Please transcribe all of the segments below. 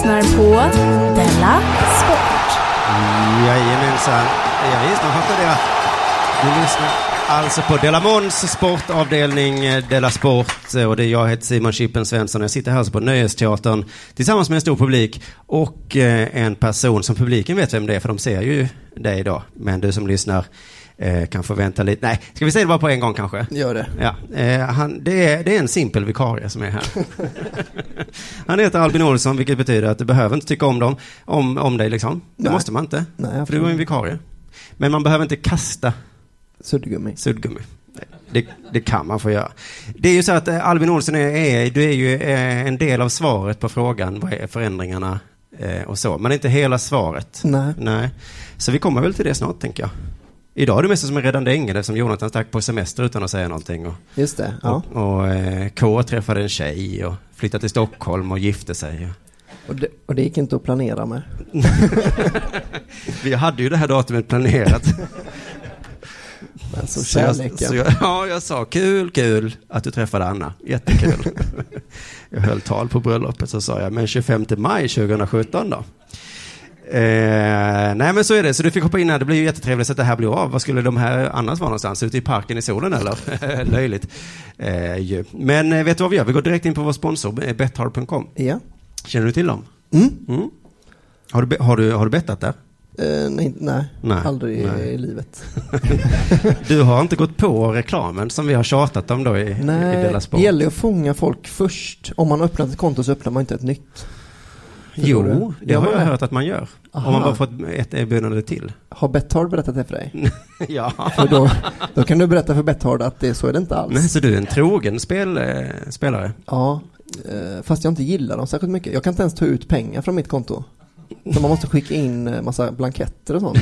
Lyssnar på Della Sport. Jajamensan. Ja, visst, man fattar det. Du lyssnar alltså på Della Måns sportavdelning eh, Della Sport. Eh, och det är jag heter Simon Chippen Svensson. Jag sitter här alltså på Nöjesteatern tillsammans med en stor publik och eh, en person som publiken vet vem det är för de ser ju dig idag. Men du som lyssnar eh, kan få vänta lite. Nej, ska vi säga det bara på en gång kanske? Gör det. Ja, eh, han, det, är, det är en simpel vikarie som är här. han heter Albin Olsson, vilket betyder att du behöver inte tycka om dem, om, om dig liksom. Det Nej. måste man inte. Nej, för du är en vikarie. Men man behöver inte kasta Suddgummi. suddgummi. Det, det kan man få göra. Det är ju så att eh, Albin Olsson är, är, du är ju eh, en del av svaret på frågan vad är förändringarna eh, och så. Men inte hela svaret. Nej. Nej. Så vi kommer väl till det snart, tänker jag. Idag är det mest som en räddande ängel eftersom Jonathan stack på semester utan att säga någonting. Och, Just det. Ja. och, och eh, K träffade en tjej och flyttade till Stockholm och gifte sig. Och, det, och det gick inte att planera med. Vi hade ju det här datumet planerat. Alltså Så jag, kärleken. så jag, ja, jag sa kul, kul att du träffade Anna. Jättekul. jag höll tal på bröllopet så sa jag, men 25 maj 2017 då? Eh, nej men så är det, så du fick hoppa in här, det blir ju jättetrevligt att det här blir av. Vad skulle de här annars vara någonstans? Ute i parken i solen eller? Löjligt. Eh. Men eh, vet du vad vi gör? Vi går direkt in på vår sponsor, eh, Betthard.com. Ja. Känner du till dem? Mm. Mm. Har, du, har, du, har du bettat där? Eh, nej, nej, Nej, aldrig nej. i livet. Du har inte gått på reklamen som vi har tjatat om då i, i Nej, Della det Sport? gäller ju att fånga folk först. Om man har öppnat ett konto så öppnar man inte ett nytt. Jo, du? det har jag hört att man gör. Aha. Om man bara fått ett erbjudande till. Har Betthard berättat det för dig? ja. För då, då kan du berätta för Betthard att det, så är det inte alls. Nej, så du är en trogen spel, eh, spelare? Ja, eh, fast jag inte gillar dem särskilt mycket. Jag kan inte ens ta ut pengar från mitt konto. Man måste skicka in eh, massa blanketter och sånt.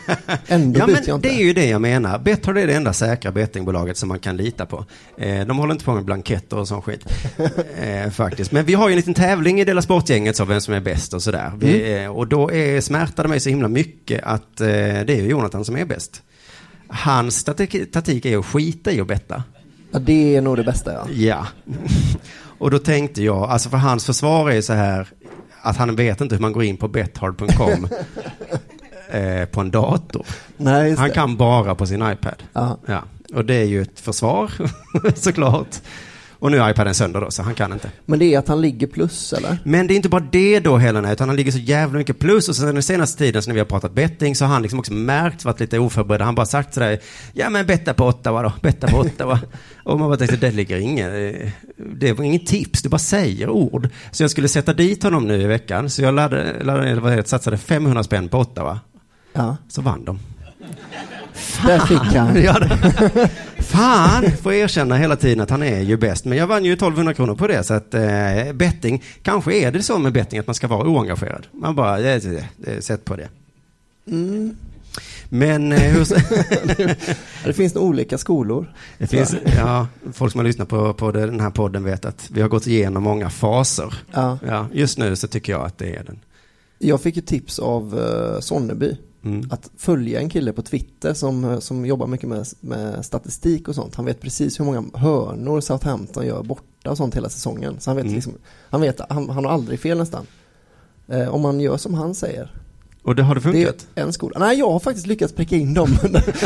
Ändå Ja, men jag inte. det är ju det jag menar. Betthard är det enda säkra bettingbolaget som man kan lita på. Eh, de håller inte på med blanketter och sån skit. eh, faktiskt. Men vi har ju en liten tävling i Dela Sportgänget, så vem som är bäst och sådär. Vi, Mm. eh, och då är, smärtar det mig så himla mycket att det är ju Jonathan som är bäst. Hans taktik är att skita i att betta. Ja, det är nog det bästa ja. Ja. Och då tänkte jag, alltså för hans försvar är ju så här att han vet inte hur man går in på bethard.com eh, på en dator. Nej, Han kan bara på sin iPad. Ja. Och det är ju ett försvar, såklart. Och nu är iPaden sönder då, så han kan inte. Men det är att han ligger plus eller? Men det är inte bara det då Helena, utan han ligger så jävla mycket plus. Och sen den senaste tiden så när vi har pratat betting så har han liksom också märkt, varit lite oförberedd. Han bara sagt sådär, ja men betta på Ottawa då, betta på Ottawa. och man bara tänkte, det ligger inget, eh, det var inget tips, du bara säger ord. Så jag skulle sätta dit honom nu i veckan, så jag laddade, laddade satsade 500 spänn på Ottawa. Ja, Så vann de. Där fick han. Ja, det- Fan, får erkänna hela tiden att han är ju bäst. Men jag vann ju 1200 kronor på det. Så att eh, betting, kanske är det så med betting att man ska vara oengagerad. Man bara, det, det, det, sätt på det. Mm. Men eh, hur, Det finns olika skolor. det finns, ja, folk som har lyssnat på, på den här podden vet att vi har gått igenom många faser. Ja. Ja, just nu så tycker jag att det är den. Jag fick ju tips av uh, Sonneby Mm. att följa en kille på Twitter som, som jobbar mycket med, med statistik och sånt. Han vet precis hur många hörnor Southampton gör borta och sånt hela säsongen. Så han vet, Mm. liksom, han, vet han, han har aldrig fel nästan. Eh, om man gör som han säger. Och det har det Det är funkat? en skola. Nej, jag har faktiskt lyckats pricka in dem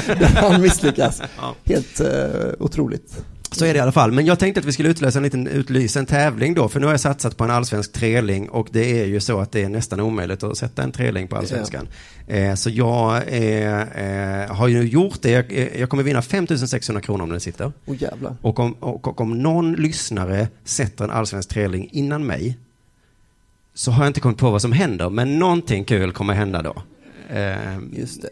där han misslyckas. Ja. Helt eh, otroligt. Så är det i alla fall. Men jag tänkte att vi skulle utlösa en liten utlysa en tävling då. För nu har jag satsat på en allsvensk treling och det är ju så att det är nästan omöjligt att sätta en treling på allsvenskan. Eh, så jag eh, eh, har ju gjort det. Jag, eh, jag kommer vinna 5600 kronor om den sitter. Åh jävlar. Och om, och, och om någon lyssnare sätter en allsvensk treling innan mig så har jag inte kommit på vad som händer. Men någonting kul kommer hända då. Eh,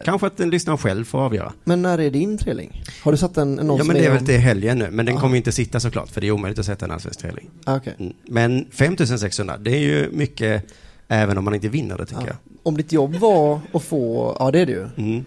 kanske att den lyssnaren själv får avgöra. Men när är din trilling? Har du satt en, någon Ja men det är väl till helgen nu. Men den Aha. kommer inte sitta såklart. För det är omöjligt att sätta en allsvensk treling. Ah, Okej. Mm. Men 5600, det är ju mycket Även om man inte vinner det tycker Ja. jag. Om ditt jobb var att få, ja det är det ju. Mm.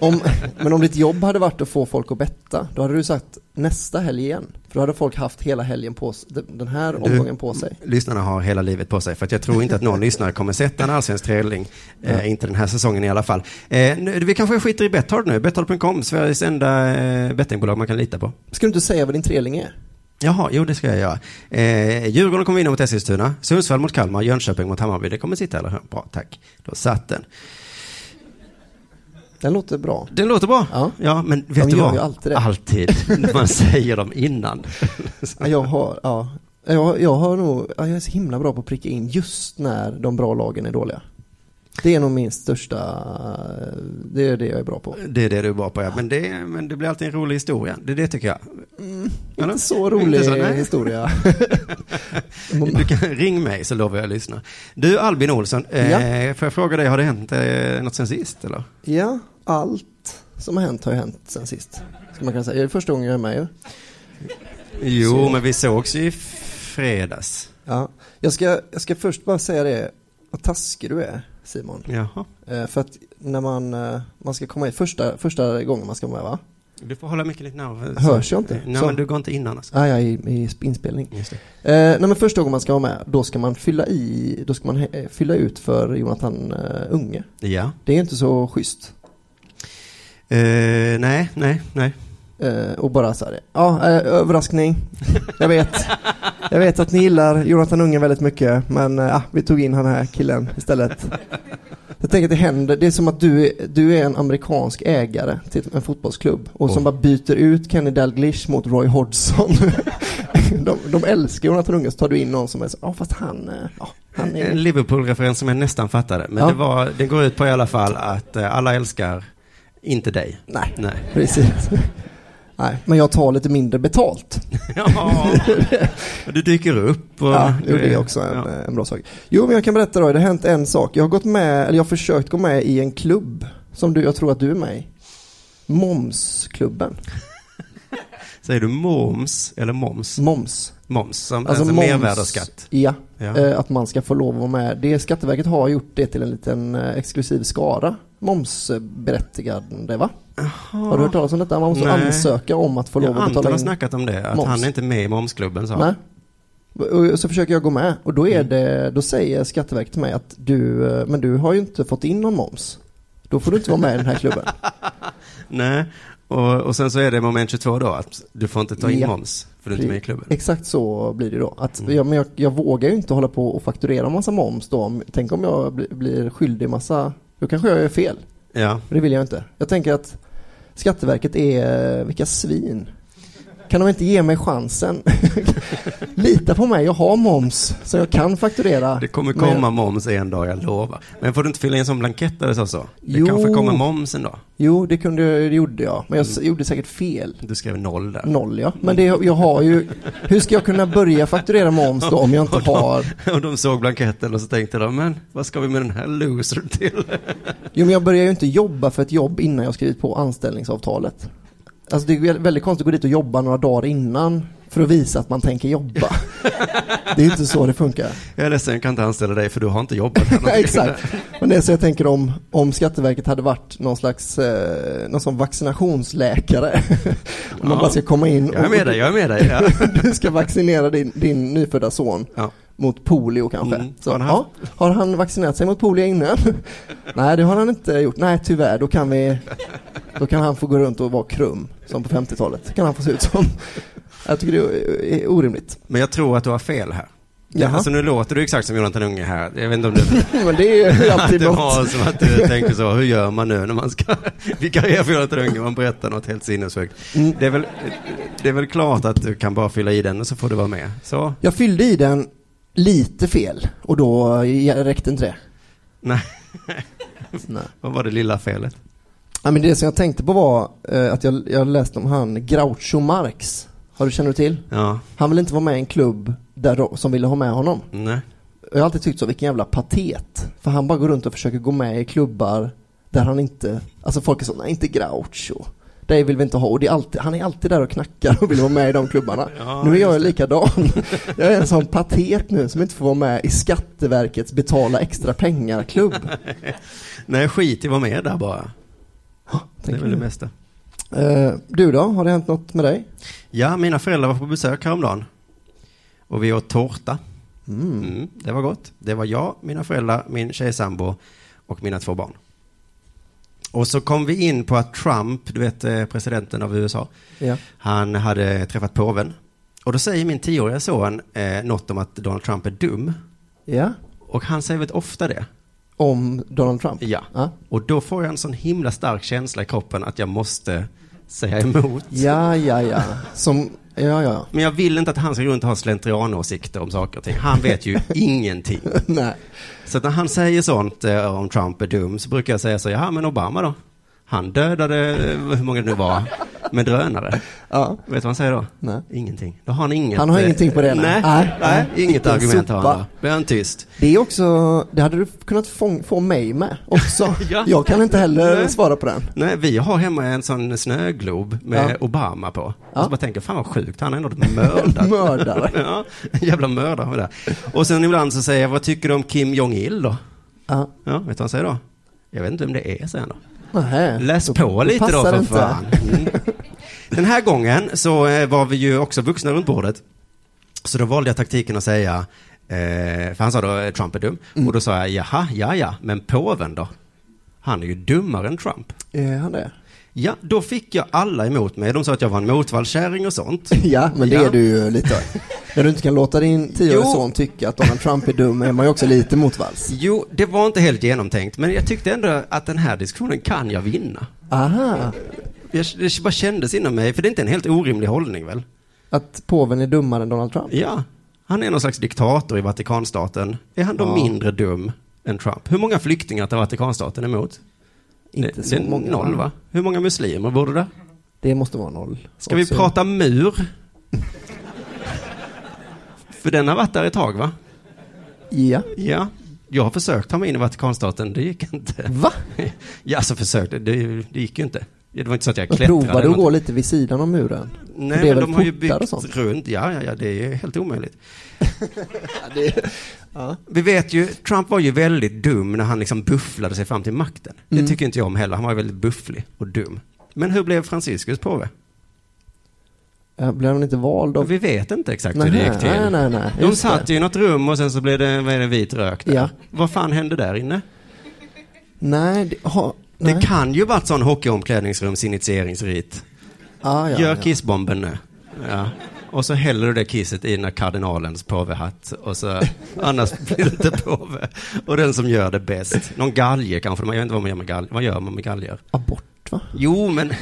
Om, men om ditt jobb hade varit att få folk att betta, då hade du sagt nästa helg igen. För då hade folk haft hela helgen på sig, den här omgången på sig. Lyssnarna har hela livet på sig, för att jag tror inte att någon lyssnare kommer sätta en allsvensk tävling. Eh, inte den här säsongen i alla fall. Eh, nu, vi kanske skiter i Betthard nu. Betthard.com, Sveriges enda eh, bettingbolag man kan lita på. Ska du inte säga vad din treling är? Jaha, jo det ska jag göra. Eh, Djurgården kommer vinna mot Eskilstuna, Sundsvall mot Kalmar, Jönköping mot Hammarby. Det kommer sitta, eller hur? Bra, tack. Då satt den. Den låter bra. Den låter bra. Ja. Ja, men vet De du vad? alltid det. Alltid. Man säger dem innan. Ja, Jag har, ja. Jag, jag har nog, ja, jag är så himla bra på att pricka in just när de bra lagen är dåliga. Det är nog min största, det är det jag är bra på. Det är det du är bra på, ja. Men det, men det blir alltid en rolig historia. Det är det tycker jag. Eller? Inte så rolig Inte så, historia. Du kan ring mig så lovar jag att lyssna. Du Albin Olsson, eh, Ja. får jag fråga dig, har det hänt eh, något sen sist eller? Ja, allt som har hänt har ju hänt sen sist. Ska man kunna säga. Det är första gången jag är med ju. Jo, Så- men vi sågs ju i fredags. Ja. Jag, ska, jag ska först bara säga det, vad taskig du är Simon. Jaha. Eh, för att när man, eh, man ska komma in, första, första gången man ska vara med va? Du får hålla mycket lite närmare. Hörs jag inte? Nej, Så. men du går inte in annars. Ah, ja, i, i inspelning. Just det. Eh, nej men första gången man ska vara med, då ska man fylla i, då ska man eh, fylla ut för Jonathan eh, Unge. Ja. Det är inte så schysst. Eh, nej, nej, nej. Eh, och bara så här, ja, eh, överraskning. Jag vet. Jag vet att ni gillar Jonathan Unge väldigt mycket, men eh, ah, vi tog in den här killen istället. Jag tänker att det händer, det är som att du, är- du är en amerikansk ägare till en fotbollsklubb och som Oh. bara byter ut Kenny Dalglish mot Roy Hodgson. de, de älskar Jonathan Unge, så tar du in någon som är så, ja fast han, eh, ja, han är... En Liverpool-referens som jag nästan fattade. Men Ja. det, var, det går ut på i alla fall att eh, alla älskar inte dig. Nej, Nej. precis. Nej, men jag tar lite mindre betalt. Ja, du dyker upp. Och, Ja, jo, det är också en, Ja. en bra sak. Jo, men jag kan berätta då, det har hänt en sak. Jag har gått med, eller jag har försökt gå med i en klubb som du, jag tror att du är med i. Momsklubben. Säger du moms eller moms? Moms. Moms, som, Alltså alltså, moms- mervärdesskatt. Ja, Ja. eh, att man ska få lov att vara med. Det Skatteverket har gjort det till en liten eh, exklusiv skara momsberättigande va? Har du hört talas om detta? Man måste Nej. ansöka om att få lov att Anton betala har in. snackat om det, att moms. han är inte med i momsklubben sa. Nej. Och så försöker jag gå med och då är Mm. det, då säger Skatteverket till mig att du, eh, men du har ju inte fått in någon moms. Då får du inte vara med i den här klubben. Nej, och, och sen så är det moment 22 då, att du får inte ta in Ja. moms, för du är inte med i klubben. Exakt så blir det då. Att, Mm. ja, men jag, jag vågar ju inte hålla på och fakturera massa moms då. Om- Tänk om jag bli, blir skyldig massa, då kanske jag gör fel. Ja, Det vill jag inte. Jag tänker att Skatteverket är, vilka svin. Kan de inte ge mig chansen? Lita på mig, jag har moms så jag kan fakturera. det kommer komma moms en dag, jag lovar. Men får du inte fylla i en sån blankett det står så? Det Jo. kanske kommer moms en dag. Jo, det, kunde, det gjorde jag. Men jag Mm. gjorde säkert fel. Du skrev noll där. Noll ja. Men det, jag har ju, hur ska jag kunna börja fakturera moms då om jag inte Och de- har Och de såg blanketten och så tänkte de, men vad ska vi med den här loser till? Jo men jag börjar ju inte jobba för ett jobb innan jag skrivit på anställningsavtalet. Alltså det är vä- väldigt konstigt att gå dit och jobba några dagar innan för att visa att man tänker jobba. Det är ju inte så det funkar. Jag är ledsen, jag kan inte anställa dig för du har inte jobbat Exakt. Men det är så jag tänker om, om Skatteverket hade varit någon slags, eh, någon sån vaccinationsläkare. Om man bara ska komma in Jag är med dig, jag är med dig. Ja. du ska vaccinera din, din nyfödda son Ja. Mot polio kanske. Mm. Så, Har han ja, har han vaccinerat sig mot polio innan? Nej, det har han inte gjort. Nej, tyvärr. Då kan vi, då kan han få gå runt och vara krum, som på 50-talet. Det kan han få se ut som. Jag tycker det är orimligt. Men jag tror att du har fel här. Jaha. Alltså nu låter du exakt som Jonathan Unge här. Jag vet inte om det Men det är alltid något. var som att du tänkte så, hur gör man nu när man ska vikariera för Jonathan Unge? Man berättar något helt sinnessjukt. Mm. Det är, väl, det är väl klart att du kan bara fylla i den och så får du vara med. Så, Jag fyllde i den lite fel och då räckte inte det. nej, Nej. vad var det lilla felet? Ja, men det som jag tänkte på var eh, att jag, jag läste om han Groucho Marx. Har du känner du till? Ja, Han vill inte vara med i en klubb där, som ville ha med honom. nej. Jag har alltid tyckt så, vilken jävla patet. För han bara går runt och försöker gå med i klubbar där han inte, alltså folk är så, nej inte Groucho. Dig vill vi inte ha. Och det är alltid, han är alltid där och knackar och vill vara med i de klubbarna. Ja, nu är jag likadan. Jag är en sån patet nu som inte får vara med i Skatteverkets betala extra pengar-klubb. Nej, skit i att vara med där bara. Det är väl det mesta. Eh, du då, har det hänt något med dig? Ja, mina föräldrar var på besök häromdagen. Och vi åt tårta. Mm, det var gott. Det var jag, mina föräldrar, min tjejsambo och mina två barn. Och så kom vi in på att Trump, du vet eh, presidenten av USA, Ja. han hade träffat påven. Och då säger min tioåriga son eh, något om att Donald Trump är dum. Ja, Och han säger väldigt ofta det. om Donald Trump? Ja. Ja, Och då får jag en sån himla stark känsla i kroppen att jag måste säga emot. ja, ja. ja. Som, ja, ja. Men jag vill inte att han ska gå runt och ha slentrianåsikter om saker och ting. Han vet ju ingenting. Nej. Så när han säger sånt eh, om Trump är dum så brukar jag säga så, ja men Obama då? Han dödade, eh, hur många det nu var, med drönare. Ja, Vet du vad han säger då? nej. Ingenting. Då har han inget. Han har eh, ingenting på det, nej. Nej, Nej, inget argument har han då. Blir han tyst. Det är också, det hade du kunnat få, få mig med också. Ja. Jag kan inte heller Nej. svara på den. Nej, vi har hemma en sån snöglob med Ja. Obama på. Ja. Och så bara tänker, fan vad sjukt, han är ändå mördat. Mördare. ja, en jävla mördare det. Och sen ibland så säger jag, vad tycker du om Kim Jong-Il då? Ja. Ja, vet du vad han säger då? Jag vet inte vem det är, säger han då. Nähä. Läs Då- på lite då för fan. Mm. Den här gången så eh, var vi ju också vuxna runt bordet. Så då valde jag taktiken att säga, eh, för han sa då eh, Trump är dum. Mm. Och då sa jag, jaha, ja ja, men påven då? Han är ju dummare än Trump. Är han det? Ja, då fick jag alla emot mig. De sa att jag var en motvallskärring och sånt. Ja, men det Ja. är du ju lite. När du inte kan låta din tioåriga Jo. son tycka att Donald Trump är dum är man ju också lite motvalls. Jo, det var inte helt genomtänkt, men jag tyckte ändå att den här diskussionen kan jag vinna. Aha. Jag, det bara kändes inom mig, för det är inte en helt orimlig hållning väl? Att påven är dummare än Donald Trump? Ja, han är någon slags diktator i Vatikanstaten. Är han då Ja. mindre dum än Trump? Hur många flyktingar tar Vatikanstaten emot? Inte det, så det många. Noll va? Hur många muslimer bor det där? Det måste vara noll. Ska vi prata mur? För den har varit där ett tag va? Ja. Ja. Jag har försökt ta mig in i Vatikanstaten, det gick inte. Va? Ja, alltså försökte, det, det gick ju inte. Det var inte så att jag klättrade. provade eller att gå lite vid sidan om muren. Nej, är men de har ju byggt sånt? runt. Ja, ja, ja, det är helt omöjligt. Ja. Vi vet ju, Trump var ju väldigt dum när han liksom bufflade sig fram till makten. Mm. Det tycker inte jag om heller. Han var väldigt bufflig och dum. Men hur blev Franciscus påve? Ja, Blev han inte vald av... Vi vet inte exakt hur det gick till. nej, nej, nej. De satt det. i något rum och sen så blev det, vad är det vit rök där. Ja. Vad fan hände där inne? Nej, det, ha, nej. Det kan ju varit sån hockeyomklädningsrumsinitieringsrit. Ah, ja, Gör ja. kissbomben nu. Ja. Och så häller du det kisset i den här kardinalens påvehatt. Och så, annars blir det inte påve. Och den som gör det bäst. Någon galge kanske. Man vet inte vad man gör med galge. Vad gör man med galgar? Abort, va? Jo, men...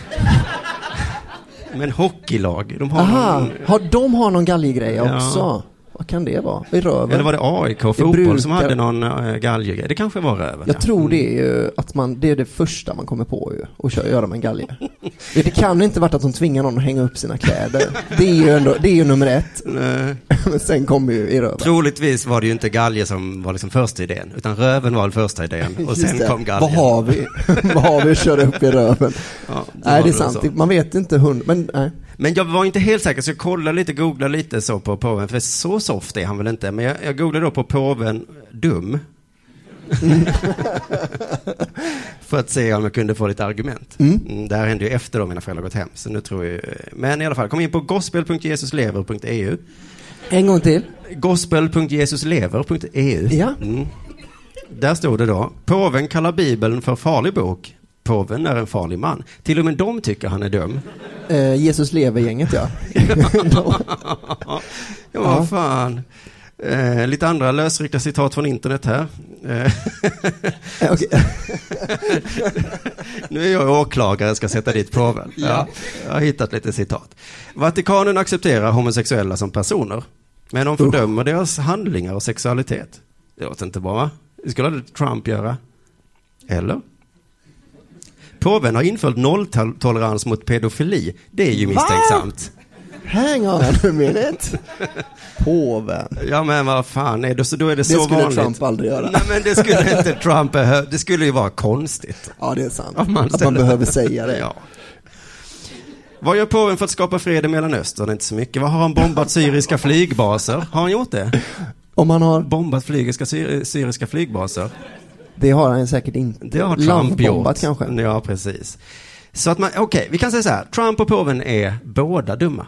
Men hockeylag, de har Aha, någon... har, de har någon galggrej Ja. också? Vad kan det vara? I röven? Eller var det AIK fotboll brukar- som hade någon äh, galjegrej? Det kanske var röven. Jag ja. tror Mm. det är ju att man, det är det första man kommer på ju, att köra, göra med en galge. det kan inte varit att de tvingar någon att hänga upp sina kläder. Det är ju ändå, det är ju nummer ett. Men sen kommer ju i röven. Troligtvis var det ju inte galge som var liksom första idén, utan röven var den första idén och sen kom galgen. Vad har vi? Vad har vi att köra upp i röven? Ja, nej, det är sant. så. Man vet inte hund, men nej. Men jag var inte helt säker, så jag kollade lite, googlade lite så på påven, för så soft är han väl inte. Men jag, jag googlade då på påven dum. för att se om jag kunde få lite argument. Mm. Mm, det här hände ju efter då mina föräldrar gått hem, så nu tror jag Men i alla fall, kom in på gospel.jesuslever.eu En gång till. Gospel.jesuslever.eu Ja. Mm. Där stod det då, påven kallar bibeln för farlig bok. Påven är en farlig man. Till och med de tycker han är dum. Eh, Jesus lever-gänget ja. ja, vad fan. Eh, lite andra lösryckta citat från internet här. Eh, nu är jag åklagare, ska sätta dit påven. Ja. Jag har hittat lite citat. Vatikanen accepterar homosexuella som personer, men de fördömer deras handlingar och sexualitet. Det låter inte bra, va? Det skulle aldrig Trump göra. Eller? Påven har infört nolltolerans mot pedofili. Det är ju Va? misstänksamt. Hang on a minute. Påven. Ja men vad fan, är det, så då är det, Det så skulle vanligt. Trump aldrig göra. Nej men det skulle inte Trump behöva, det skulle ju vara konstigt. Ja, det är sant. Om man att man behöver säga det. Ja. Vad gör påven för att skapa fred i Mellanöstern? Inte så mycket. Vad har han bombat syriska flygbaser? Har han gjort det? Om han har, Bombat flygiska, syr, syriska flygbaser? Det har han säkert inte. Det har Trump gjort. kanske. Ja, precis. Så att man, okej, vi kan säga så här. Trump och påven är båda dumma.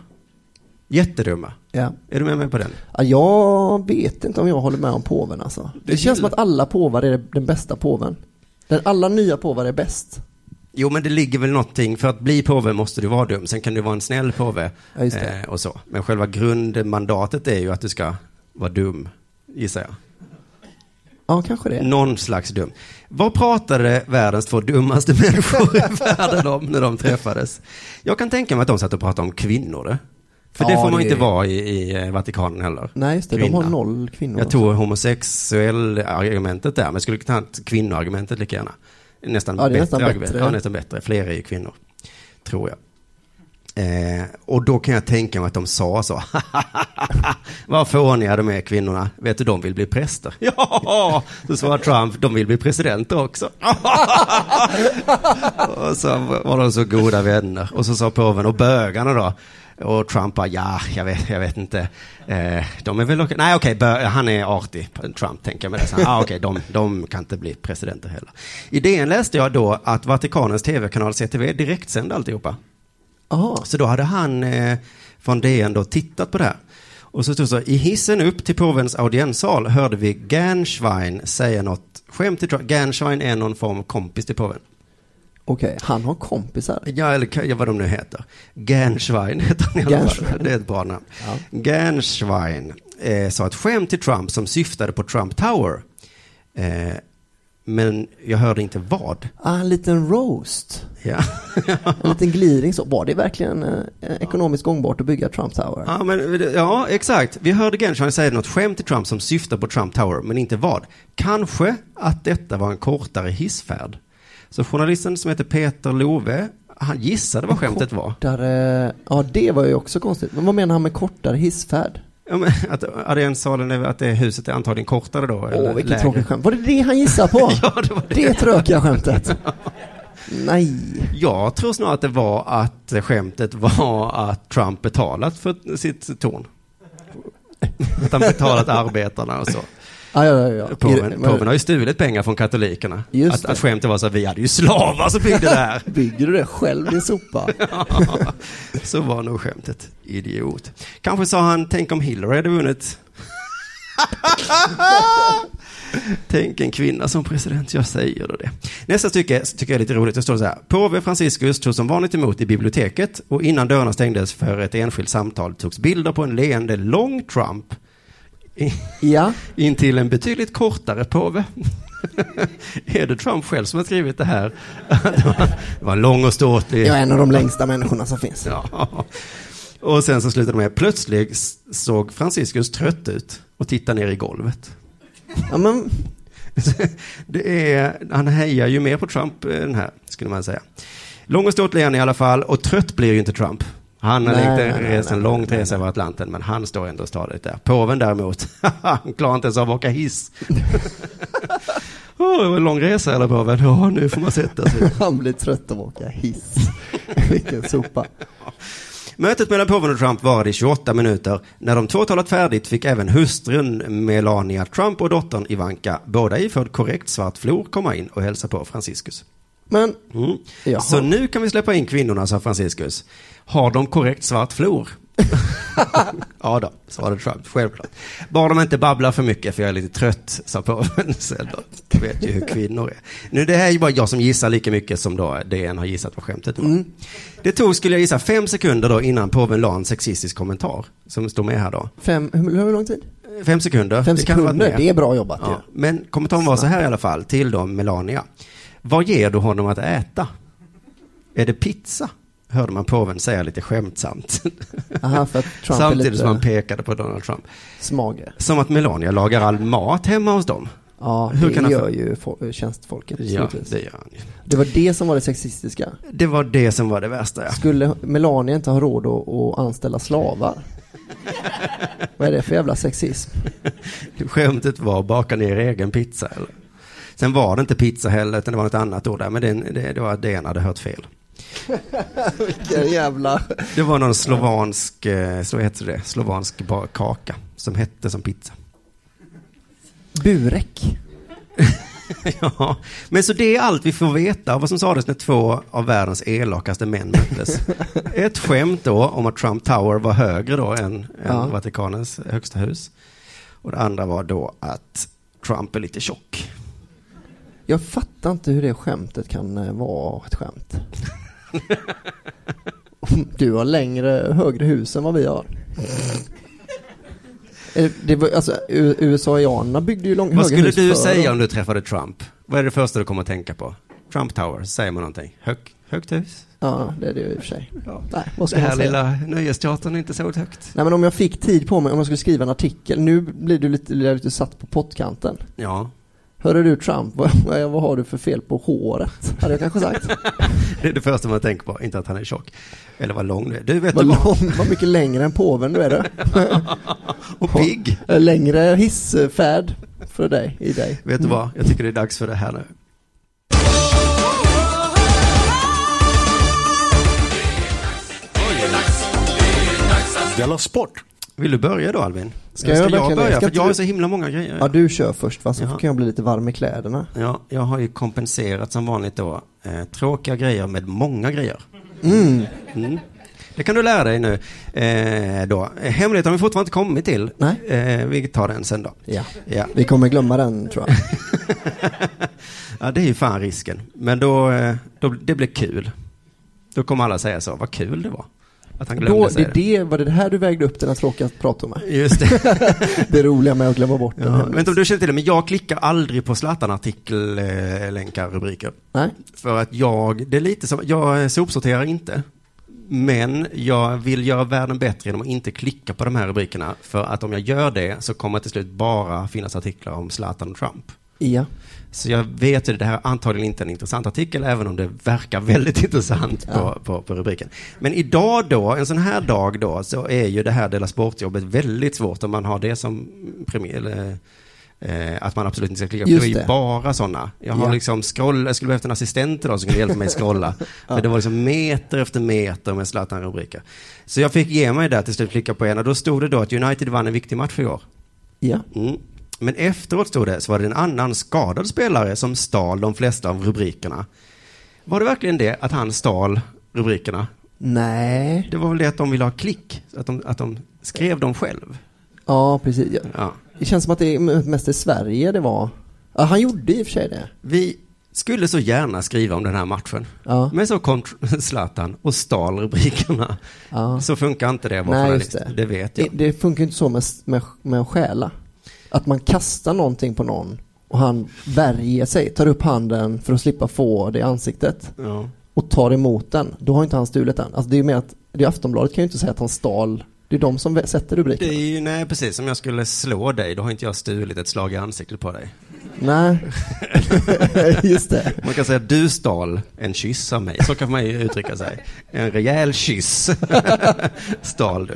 Jättedumma. Ja. Är du med mig på den? Ja, jag vet inte om jag håller med om påven alltså. Det Du känns som att alla påvar är den bästa påven. Den, alla nya påvar är bäst. Jo, men det ligger väl någonting, för att bli påve måste du vara dum. Sen kan du vara en snäll påve Ja, det. eh, och så. Men själva grundmandatet är ju att du ska vara dum, gissar jag. Ja, kanske det. Någon slags dum. Vad pratade världens två dummaste människor i världen om när de träffades? Jag kan tänka mig att de satt och pratade om kvinnor. det. För det Ja, får man det- inte vara i, i eh, Vatikanen heller. Nej, just det. De Kvinna. har noll kvinnor. Jag tog homosexuell argumentet där, men skulle kunna ta kvinnoargumentet lika gärna. Nästan Ja, det är nästan argument. bättre. Ja, nästan bättre. Fler är ju kvinnor, tror jag. Eh, och då kan jag tänka mig att de sa så. Vad fåniga de är kvinnorna. Vet du, de vill bli präster. Ja, så svarade Trump, de vill bli presidenter också. och så var de så goda vänner. Och så sa påven, och bögarna då? Och Trump bara, ja, jag vet, jag vet inte. Eh, de är väl okej. Nej, okej, bö- han är artig, Trump, tänker jag med det. Ah, okej, de, de kan inte bli presidenter heller. I DN läste jag då att Vatikanens tv-kanal CTV direktsände alltihopa. Jaha. Så då hade han eh, från DN då tittat på det här. Och så stod det så, i hissen upp till påvens audienssal hörde vi Gernschwein säga något skämt till Trump. Gernschwein är någon form av kompis till påven. Okej, han har kompisar. Ja, eller ja, vad de nu heter. Gernschwein heter han i alla fall. Det är ett bra namn. Ja. Gernschwein eh, sa ett skämt till Trump som syftade på Trump Tower. Eh, men jag hörde inte vad. Ah, en liten roast. Ja. En liten gliring så. Var det verkligen eh, ekonomiskt gångbart att bygga Trump Tower? Ja, men, ja, exakt. Vi hörde Gensheim säga något skämt till Trump som syftar på Trump Tower, men inte vad. Kanske att detta var en kortare hissfärd. Så journalisten som heter Peter Love, han gissade vad skämtet var. Kortare... Ja, det var ju också konstigt. Men vad menar han med kortare hissfärd? Ja, men att audienssalen, är- att det huset är antagligen kortare då? Åh, vilket lägre. tråkigt skämt. Var det det han gissade på? Ja, det var det. Det tråkiga skämtet. Nej. Jag tror snarare att det var att skämtet var att Trump betalat för sitt torn. Att han betalat arbetarna och så. Ja, ja, ja. ja. Påven, påven har ju stulit pengar från katolikerna. Just att, det. att skämtet var så att vi hade ju slavar som byggde det här. Bygger du det själv, din sopa? så var nog skämtet. Idiot. Kanske sa han, tänk om Hillary hade vunnit. Tänk en kvinna som president, jag säger då det. Nästa stycke tycker jag är lite roligt. Det står så här. Påve Franciscus tog som vanligt emot i biblioteket och innan dörrarna stängdes för ett enskilt samtal togs bilder på en leende lång Trump i- Ja. in till en betydligt kortare påve. är det Trump själv som har skrivit det här? det var en lång och ståtlig... Jag är en av de längsta människorna som finns. Ja. Och sen så slutade det med, plötsligt såg Franciscus trött ut och tittade ner i golvet. Ja, men Det är, han hejar ju mer på Trump, eh, den här, skulle man säga. Lång och ståtlig är han i alla fall, och trött blir ju inte Trump. Han har Nej, lekt nej, lång resa över Atlanten, men han står ändå stadigt där. Påven däremot, han klarar inte ens av att åka hiss. Åh, det var en lång resa eller påven? Ja, nu får man sätta sig. han blir trött av att åka hiss. Vilken sopa. Mötet mellan påven och Trump varade i 28 minuter. När de två talat färdigt fick även hustrun Melania Trump och dottern Ivanka, båda iförd korrekt svart flor, komma in och hälsa på Franciscus. Men, Mm. Så nu kan vi släppa in kvinnorna, sa Franciscus. Har de korrekt svart flor? ja då, svarade Trump, självklart. Bara de inte babblar för mycket, för jag är lite trött, sa påven. Du vet ju hur kvinnor är. Nu det här är ju bara jag som gissar lika mycket som då DN har gissat vad skämtet. Mm. Det tog, skulle jag gissa, fem sekunder då innan påven la en sexistisk kommentar, som står med här då. fem, hur, lång tid? Fem sekunder. Fem det sekunder, mer. det är bra jobbat Ja, men kommentaren var så här i alla fall, till då Melania. Vad ger du honom att äta? Är det pizza? Hörde man påven säga lite skämtsamt. Aha, Samtidigt som han pekade på Donald Trump. smage. Som att Melania lagar all mat hemma hos dem. Ja, Hur det gör ju fo- tjänstfolket. Ja, det gör han ju. det var det som var det sexistiska. Det var det som var det värsta, ja. Skulle Melania inte ha råd att, att anställa slavar? Vad är det för jävla sexism? Skämtet var baka ner egen pizza. Eller? Sen var det inte pizza heller, utan det var ett annat ord där. Men det, det, det var att DN hade hört fel. Vilken jävla... Det var någon slovansk, eh, så heter det, slovansk kaka som hette som pizza. Burek. ja, men så det är allt vi får veta av vad som sades när två av världens elakaste män möttes. Ett skämt då om att Trump Tower var högre då än, än Ja. Vatikanens högsta hus. Och det andra var då att Trump är lite tjock. Jag fattar inte hur det skämtet kan eh, vara ett skämt. Du har längre, högre hus än vad vi har. Eh, Det var, alltså, USA-ianerna byggde ju lång, Vad höga skulle hus du förr. säga om du träffade Trump? Vad är det första du kommer att tänka på? Trump Tower, säger man någonting? Hög, högt hus? Ja, det är det ju i och för sig. Ja. Nej, vad ska Det här lilla nöjesteatern är inte så högt. Nej men om jag fick tid på mig, om jag skulle skriva en artikel, nu blir du lite, blir lite satt på pottkanten. Ja, Hörru du Trump, vad, vad, har du för fel på håret? Hade jag kanske sagt. det är det första man tänker på, inte att han är tjock. Eller vad lång du är. Du vet Vad du vad? lång, vad mycket längre än påven du är det. Och pigg. Längre hissfärd för dig, i dig. Vet du vad? Jag tycker det är dags för det här nu. Della Sport! Vill du börja då Alvin? Ska jag verkligen det? börja? Ska För jag har så himla många grejer. Ja, du kör först va, så Ja. kan jag bli lite varm i kläderna. Ja, jag har ju kompenserat som vanligt då eh, tråkiga grejer med många grejer. Mm. Mm. Det kan du lära dig nu. Eh, då. Eh, Hemligheten har vi fortfarande inte kommit till. Nej. Eh, vi tar den sen då. Ja, Ja. vi kommer glömma den tror jag. ja, det är ju fan risken. Men då, eh, då, det blir kul. Då kommer alla säga så, vad kul det var. Att han glömde Då, det, säga är det, var det det här du vägde upp den här tråkiga att prata om? Just det. Det roliga med att glömma bort den. Ja, här. jag vet inte om du känner till det, men jag klickar aldrig på Zlatan-artikel-länkar, rubriker. Nej, För att jag, det är lite som, jag sopsorterar inte. Men jag vill göra världen bättre genom att inte klicka på de här rubrikerna. För att om jag gör det så kommer det till slut bara finnas artiklar om Zlatan och Trump. Ja. Så jag vet ju, det här är antagligen inte en intressant artikel, även om det verkar väldigt intressant på, Ja. på, på rubriken. Men idag då, en sån här dag då, så är ju det här Dela Sportjobbet väldigt svårt om man har det som premiär, eller, eh, att man absolut inte ska klicka. Just det är ju bara sådana. Jag har Ja. liksom scroll, jag skulle behövt en assistent idag som kunde hjälpa mig scrolla. För det var liksom meter efter meter med Zlatan-rubriker. Så jag fick ge mig där till slut, klicka på en och då stod det då att United vann en viktig match igår. Ja. Mm. Men efteråt stod det, så var det en annan skadad spelare som stal de flesta av rubrikerna. Var det verkligen det, att han stal rubrikerna? Nej. Det var väl det att de ville ha klick, att de, att de skrev dem själv. Ja, precis. Ja. Det känns som att det är mest i Sverige det var. Ja, han gjorde i och för sig det. Vi skulle så gärna skriva om den här matchen. Ja. Men så kom Zlatan och stal rubrikerna. ja. Så funkar inte det att vara journalist. det. det vet jag. det funkar inte så med, med, med att stjäla. Att man kastar någonting på någon och han värjer sig, tar upp handen för att slippa få det i ansiktet Ja. och tar emot den. Då har inte han stulit den. Alltså det är ju mer att, det är Aftonbladet kan ju inte säga att han stal. Det är de som sätter Det rubriken. är ju, nej precis, om jag skulle slå dig, då har inte jag stulit ett slag i ansiktet på dig. Nej, just det. Man kan säga du stal en kyss av mig, så kan man ju uttrycka sig. En rejäl kyss stal du.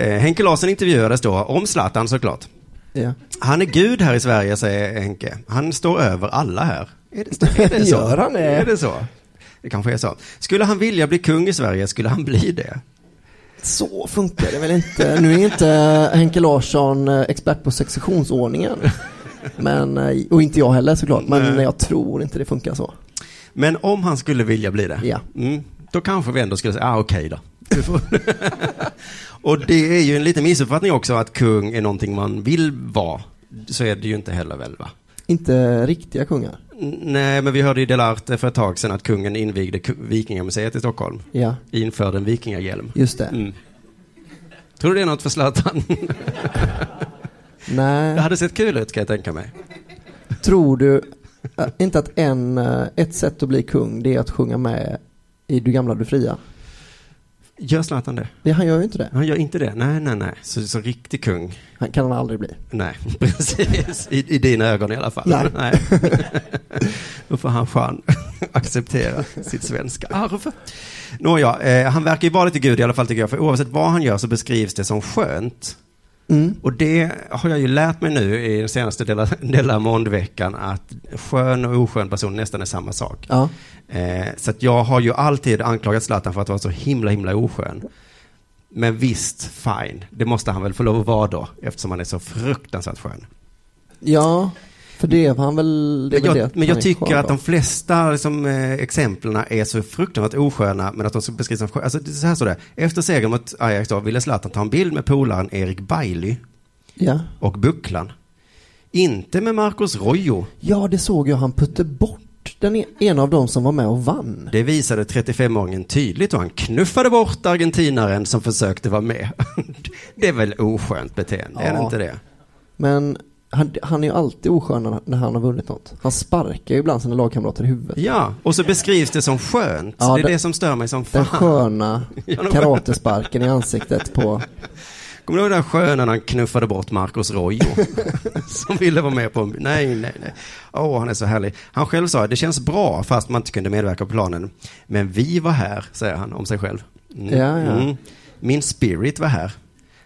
Eh, Henke Larsson intervjuades då om Zlatan såklart. Ja. Han är gud här i Sverige, säger Henke. Han står över alla här. Är det, är det så? Gör han det? Är det så? Det kanske är så. Skulle han vilja bli kung i Sverige, skulle han bli det? Så funkar det väl inte. Nu är inte Henke Larsson eh, expert på successionsordningen. Men, eh, och inte jag heller såklart. Men jag tror inte det funkar så. Men om han skulle vilja bli det, Ja. mm, då kanske vi ändå skulle säga, ah, okej då. Du får- och det är ju en liten missuppfattning också att kung är någonting man vill vara. Så är det ju inte heller väl va? Inte riktiga kungar. Nej, men vi hörde ju Delarte för ett tag sedan att kungen invigde Vikingamuseet i Stockholm. Ja, Införde en vikingahjälm. just det. Mm. Tror du det är något för Zlatan? Det Nej, hade sett kul ut kan jag tänka mig. tror du eh, inte att en, eh, ett sätt att bli kung det är att sjunga med i Du gamla, du fria? Gör Zlatan det? Det, han gör ju inte det. Han gör inte det? Nej, nej, nej. Så, så riktig kung? Han kan han aldrig bli. Nej, precis. I, I dina ögon i alla fall. Nej. Då får han fan acceptera sitt svenska arv. Nåja, eh, han verkar ju vara lite gud i alla fall tycker jag. För oavsett vad han gör så beskrivs det som skönt. Mm. Och det har jag ju lärt mig nu i den senaste Monde-veckan att skön och oskön person nästan är samma sak. Ja. Eh, så att jag har ju alltid anklagat Zlatan för att vara så himla, himla oskön. Men visst, fine. Det måste han väl få lov att vara då, eftersom han är så fruktansvärt skön. ja, för det är han väl... Men jag, det men jag tycker att de flesta liksom, eh, exemplen är så fruktansvärt osköna, men att de ska beskrivas som sköna. Alltså, så här står det. Efter segern mot Ajax då ville Zlatan ta en bild med polaren Erik Bailly Ja. och Bucklan. Inte med Marcos Rojo. ja, det såg jag. Han putte bort den e- ena av dem som var med och vann. Det visade 35-åringen tydligt och han knuffade bort argentinaren som försökte vara med. Det är väl oskönt beteende, är det Ja. inte det? Men han, han är ju alltid oskön när- han har vunnit något. Han sparkar ju ibland sina lagkamrater i huvudet. Ja, och så beskrivs det som skönt. Ja, det är det- det som stör mig som Den fan. sköna Ja, de- karatesparken i ansiktet på... Kommer du ihåg den sköna när han knuffade bort Marcos Rojo? som ville vara med på... Nej, nej, nej. Åh, han är så härlig. Han själv sa att det känns bra fast man inte kunde medverka på planen. Men vi var här, säger han om sig själv. Mm. Ja, ja. Min spirit var här.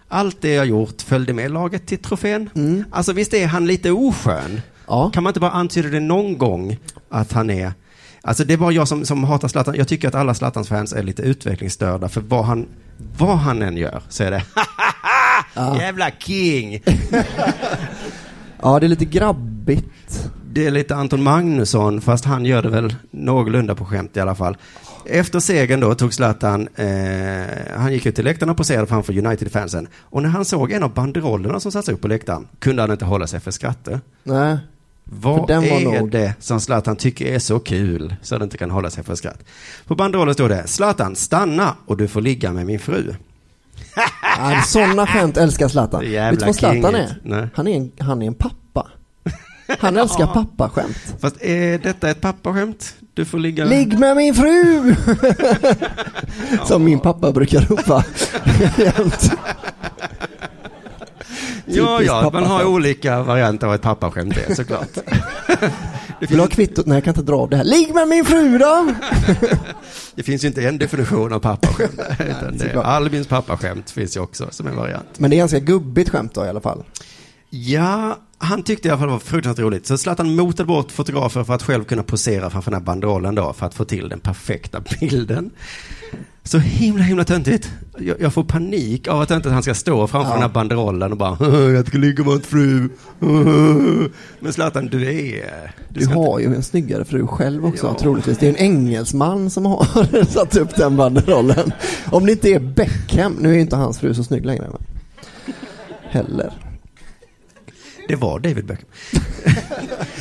Allt det jag gjort följde med laget till trofén. Mm. Alltså visst är han lite oskön? Ja. Kan man inte bara antyda det någon gång att han är Alltså det är bara jag som, som hatar Zlatan. Jag tycker att alla Zlatans fans är lite utvecklingsstörda. För vad han, vad han än gör så är det Ja. jävla king. ja, det är lite grabbigt. Det är lite Anton Magnusson fast han gör det väl någorlunda på skämt i alla fall. Efter segern då tog Zlatan, eh, han gick ut till läktaren och poserade framför United-fansen. Och när han såg en av banderollerna som sattes upp på läktaren kunde han inte hålla sig för skratt. Nej. Vad är nog- det som Zlatan tycker är så kul så det inte kan hålla sig för skratt? På banderollen står det Zlatan, stanna och du får ligga med min fru. Sådana skämt älskar Zlatan. Vet du vad Zlatan är? Nej. Han är en, han är en pappa. Han älskar pappaskämt. Fast är detta ett pappaskämt? Du får ligga... Ligg med min fru! Som min pappa brukar ropa. Ja, ja, man har olika varianter av ett pappaskämt är såklart. Vill du ha kvittot? Nej, jag kan inte dra av det här. Ligg med min fru då! Det finns ju inte en definition av pappaskämt. det. Albins pappaskämt finns ju också som en variant. Men det är ganska gubbigt skämt då i alla fall. Ja, han tyckte i alla fall det var fruktansvärt roligt. Så Zlatan motade bort fotografer för att själv kunna posera framför den här banderollen då, för att få till den perfekta bilden. Så himla, himla töntigt. Jag, jag får panik av att inte han ska stå framför Ja. den här banderollen och bara jag ska ligga med en fru. Men Zlatan, du är... Du ska har ju en snyggare fru själv också Ja. troligtvis. Det är en engelsman som har satt upp den banderollen. Om det inte är Beckham, nu är ju inte hans fru så snygg längre. Men. Heller. Det var David Beckham.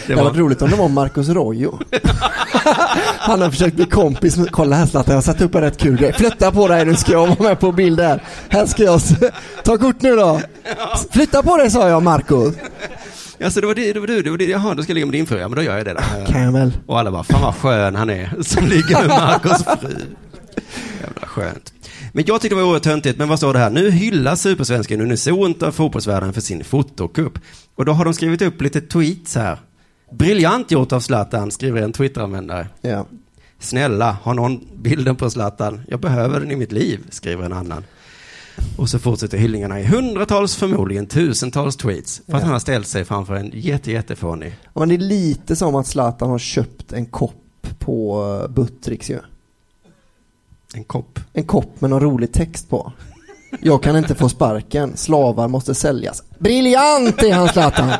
Det hade varit roligt om det var Marcus Rojo. Han har försökt bli kompis med, kolla här Zlatan, jag har satt upp en rätt kul grej. Flytta på dig nu ska jag vara med på bild här. Här ska jag, ta kort nu då. Flytta på dig sa jag Marcus. Alltså det var det, det var du, det var det, jaha, då ska jag ligga med din fru, ja men då gör jag det då. Kan jag väl. Och alla bara, fan vad skön han är som ligger med Marcos fru. Jävla skönt. Men jag tyckte det var oerhört töntigt, men vad står det här? Nu hyllas supersvensken unisont av fotbollsvärlden för sin fotokupp. Och då har de skrivit upp lite tweets här. Briljant gjort av Zlatan, skriver en Twitteranvändare. Ja. Snälla, har någon bilden på Zlatan? Jag behöver den i mitt liv, skriver en annan. Och så fortsätter hyllningarna i hundratals, förmodligen tusentals tweets. För att Ja. han har ställt sig framför en jätte, jättefånig. Ja, Men det är lite som att Zlatan har köpt en kopp på uh, Buttricks ju. En kopp. En kopp med någon rolig text på. Jag kan inte få sparken, slavar måste säljas. Briljant är han Zlatan!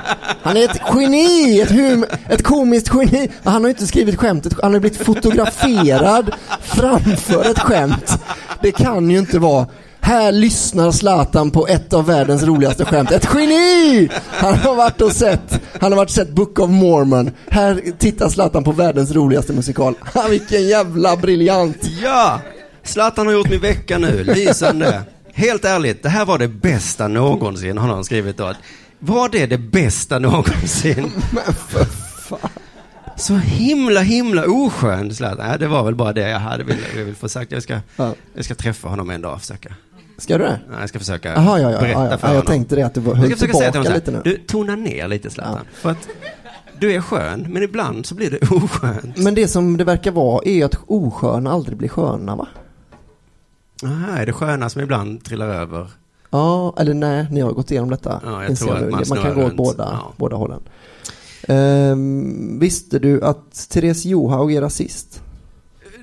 Han är ett geni, ett, hum, ett komiskt geni. Han har ju inte skrivit skämtet, han har blivit fotograferad framför ett skämt. Det kan ju inte vara här lyssnar Zlatan på ett av världens roligaste skämt. Ett geni! Han har varit och sett, han har varit och sett Book of Mormon. Här tittar Zlatan på världens roligaste musikal. Ha, vilken jävla briljant! Ja! Zlatan har gjort min vecka nu, lysande. Helt ärligt, det här var det bästa någonsin, har någon skrivit då. Var det det bästa någonsin? Men för fan. Så himla, himla oskön Zlatan. Ja, det var väl bara det jag hade velat jag vill få sagt. Jag ska, Ja. jag ska träffa honom en dag och försöka. Ska du det? Ja, Jag ska försöka Jaha, ja, ja, berätta ja, ja. för ja. Jag honom. tänkte det att du var- Jag höll försöka säga till tillbaka honom lite nu. du, tona ner lite Zlatan. För att du är skön, men ibland så blir det oskönt. Men det som det verkar vara är att osköna aldrig blir sköna va? Aha, är det sköna som ibland trillar över? Ja, eller nej, ni har gått igenom detta. Ja, jag tror att man man kan gå åt båda, Ja. båda hållen. Ehm, visste du att Therese Johaug är rasist?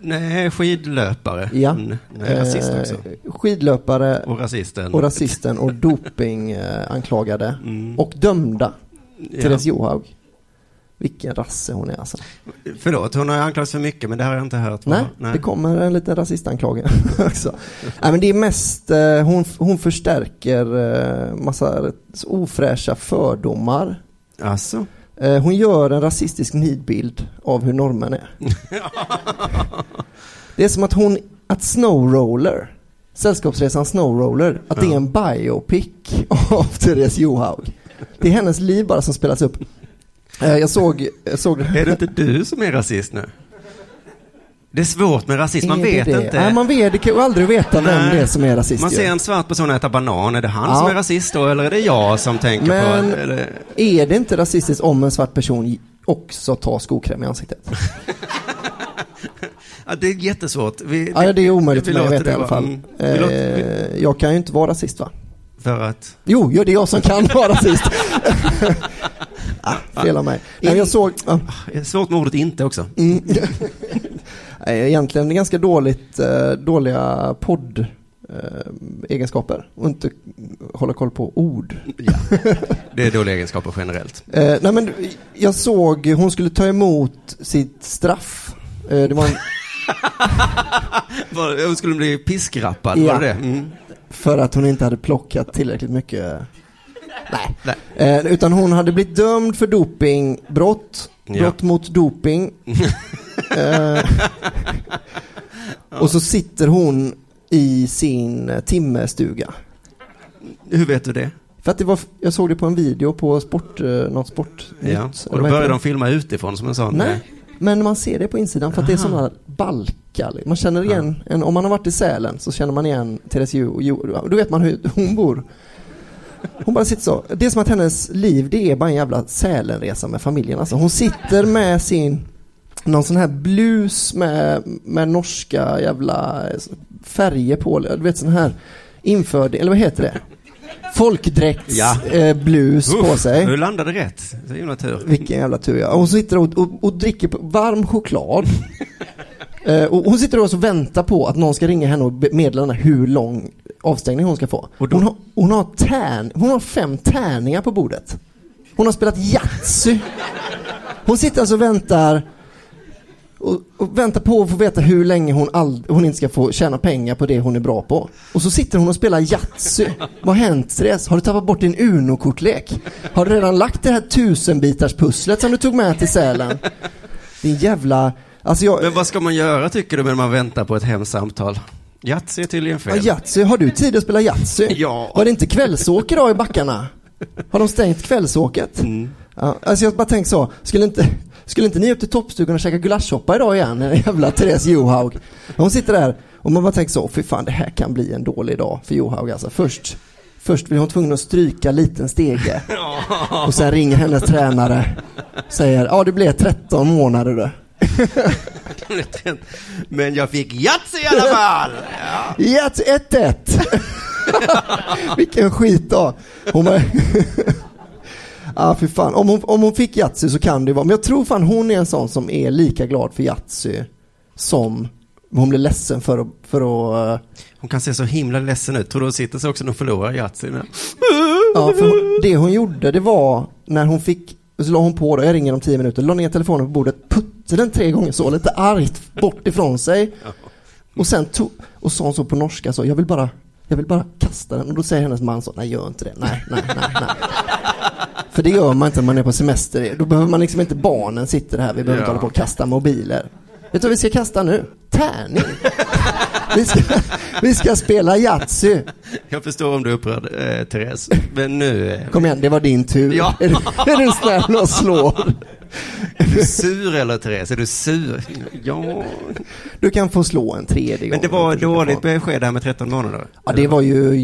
Nej, skidlöpare. Ja. Mm, nej, rasist också. Eh, skidlöpare Och rasisten. och rasisten och dopinganklagade Mm. och dömda. Ja. Therese Johaug. Vilken rasse hon är alltså. Förlåt, hon har anklagats för mycket, men det har jag inte hört. Nej, vad- det kommer en liten rasistanklage också. Nej, men det är mest, eh, hon, hon förstärker eh, massa ofräscha fördomar. Alltså? Eh, hon gör en rasistisk nidbild av hur normen är. det är som att hon, att Snowroller, Sällskapsresan Snowroller, att det är en biopic av Therese Johaug. Det är hennes liv bara som spelas upp. Eh, jag såg, jag såg Är det inte du som är rasist nu? Det är svårt med rasism, man vet det? inte. Nej, man vet, det kan ju aldrig veta vem Nej. det är som är rasist. Man ser en svart person äta banan, är det han Ja. som är rasist då, eller är det jag som tänker Men- på... Eller... Är det inte rasistiskt om en svart person också tar skokräm i ansiktet? Ja, det är jättesvårt. Vi, Ja, det är omöjligt vi för mig att veta i alla fall. Mm. Vi låter- vi- Eh, jag kan ju inte vara rasist va? För att... Jo, jo, det är jag som kan vara rasist. ah, fel av mig. Nej, jag såg... ah, svårt med ordet inte också. mm. Egentligen ganska dåligt, eh, dåliga podd eh, egenskaper och inte hålla koll på ord. Ja. Det är dåliga egenskaper generellt. Eh, nej men jag såg, hon skulle ta emot sitt straff. Eh, det var en, Hon skulle bli piskrappad, Ja. var det det? Mm. för att hon inte hade plockat tillräckligt mycket. Nej. Nej. Eh, utan hon hade blivit dömd för dopingbrott, Ja. brott mot doping. eh, och så sitter hon i sin eh, timmerstuga. Hur vet du det? För att det var, jag såg det på en video på sport, eh, något sportnytt. Ja. Och då började de filma utifrån som en sån. Nej, men man ser det på insidan för att det är Aha. sådana balkar. Man känner igen, en, om man har varit i Sälen så känner man igen Therese Ju, Ju då vet man hur hon bor. Hon bara sitter så. Det är som att hennes liv det är bara en jävla Sälenresa med familjen. Alltså hon sitter med sin, någon sån här blus med, med norska jävla färger på. Du vet sån här införd, eller vad heter det? Folkdräkts Ja. eh, blus på sig. Du landade rätt. Så himla tur. Vilken jävla tur ja. Hon sitter och, och, och dricker varm choklad. Eh, och hon sitter och så väntar på att någon ska ringa henne och meddela henne hur lång avstängning hon ska få. Då- Hon, har, hon, har tärn, hon har fem tärningar på bordet. Hon har spelat Yatzy. Hon sitter alltså och väntar och, och väntar på att få veta hur länge hon, all, hon inte ska få tjäna pengar på det hon är bra på. Och så sitter hon och spelar Yatzy. Vad har hänt Therese? Har du tappat bort din Uno-kortlek? Har du redan lagt det här tusenbitars pusslet som du tog med till Sälen? Din jävla... Alltså jag... Men vad ska man göra tycker du när man väntar på ett hemsamtal? Yatzy är tydligen Ja, fel. Yatzy, har du tid att spela Yatzy? Ja. Var det inte kvällsåk idag i backarna? Har de stängt kvällsåket? Mm. Ja, alltså jag bara tänkt så, skulle inte, skulle inte ni upp till toppstugan och käka gulaschsoppa idag igen? En jävla Therese Johaug. Hon sitter där och man bara tänker så, fy fan det här kan bli en dålig dag för Johaug alltså. Först, först blir hon tvungen att stryka liten stege. Och sen ringer hennes tränare. Säger, ja det blev 13 månader du. Men jag fick Yatzy i alla fall! Ja. Jats 1-1. Vilken skit då. Hon var... Ja, för fan. Om hon, om hon fick Yatzy så kan det vara, men jag tror fan hon är en sån som är lika glad för Yatzy som hon blir ledsen för att, för att, eh, Hon kan se så himla ledsen ut. Tror du hon sitter så också när hon förlorar Yatzy? ja, för hon, det hon gjorde det var när hon fick, så la hon på då, jag ringer om tio minuter, la ner telefonen på bordet, puttade den tre gånger så, lite argt bort ifrån sig. Och sen tog, och sa hon så på norska så, jag vill bara, jag vill bara kasta den. Och då säger hennes man så, nej gör inte det, nej, nej, nej, nej. För det gör man inte när man är på semester. Då behöver man liksom inte barnen sitter här, vi behöver inte Ja. hålla på och kasta mobiler. Vet du vad vi ska kasta nu? Tärning. Vi ska, vi ska spela Yatzy. Jag förstår om du är upprörd, eh, Therese. Men nu... Eh, Kom igen, det var din tur. Ja. Är, du, är du snäll och slår? är du sur eller Therese? Är du sur? Ja. Du kan få slå en tredje gång. Men det var dåligt besked där med 13 månader. Ja, det var ju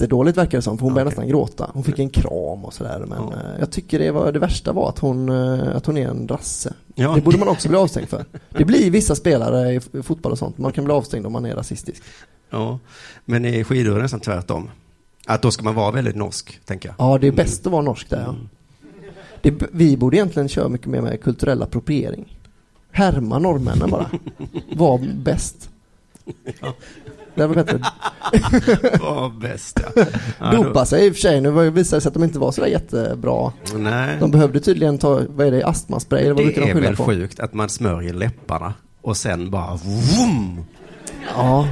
jättedåligt verkar det som, för hon började nästan gråta. Hon fick en kram och sådär, men Ja. eh, jag tycker det, var, det värsta var att hon, eh, att hon är en rasse. Ja. Det borde man också bli avstängd för. Det blir vissa spelare i fotboll och sånt, man kan bli avstängd om man är rasistisk. Ja. Men i skidor är det nästan tvärtom. Att då ska man vara väldigt norsk, tänker jag. Ja, det är bäst att vara norsk där ja. Mm. Det, vi borde egentligen köra mycket mer med kulturell appropriering. Härma norrmännen bara. Var bäst. Det var bättre. Var bäst, ja. Dopa sig i och för sig. Nu visade det sig att de inte var sådär jättebra. Nej. De behövde tydligen ta, vad är det, astmaspray eller vad brukar Det de är väl sjukt att man smörjer läpparna och sen bara vroom. Ja.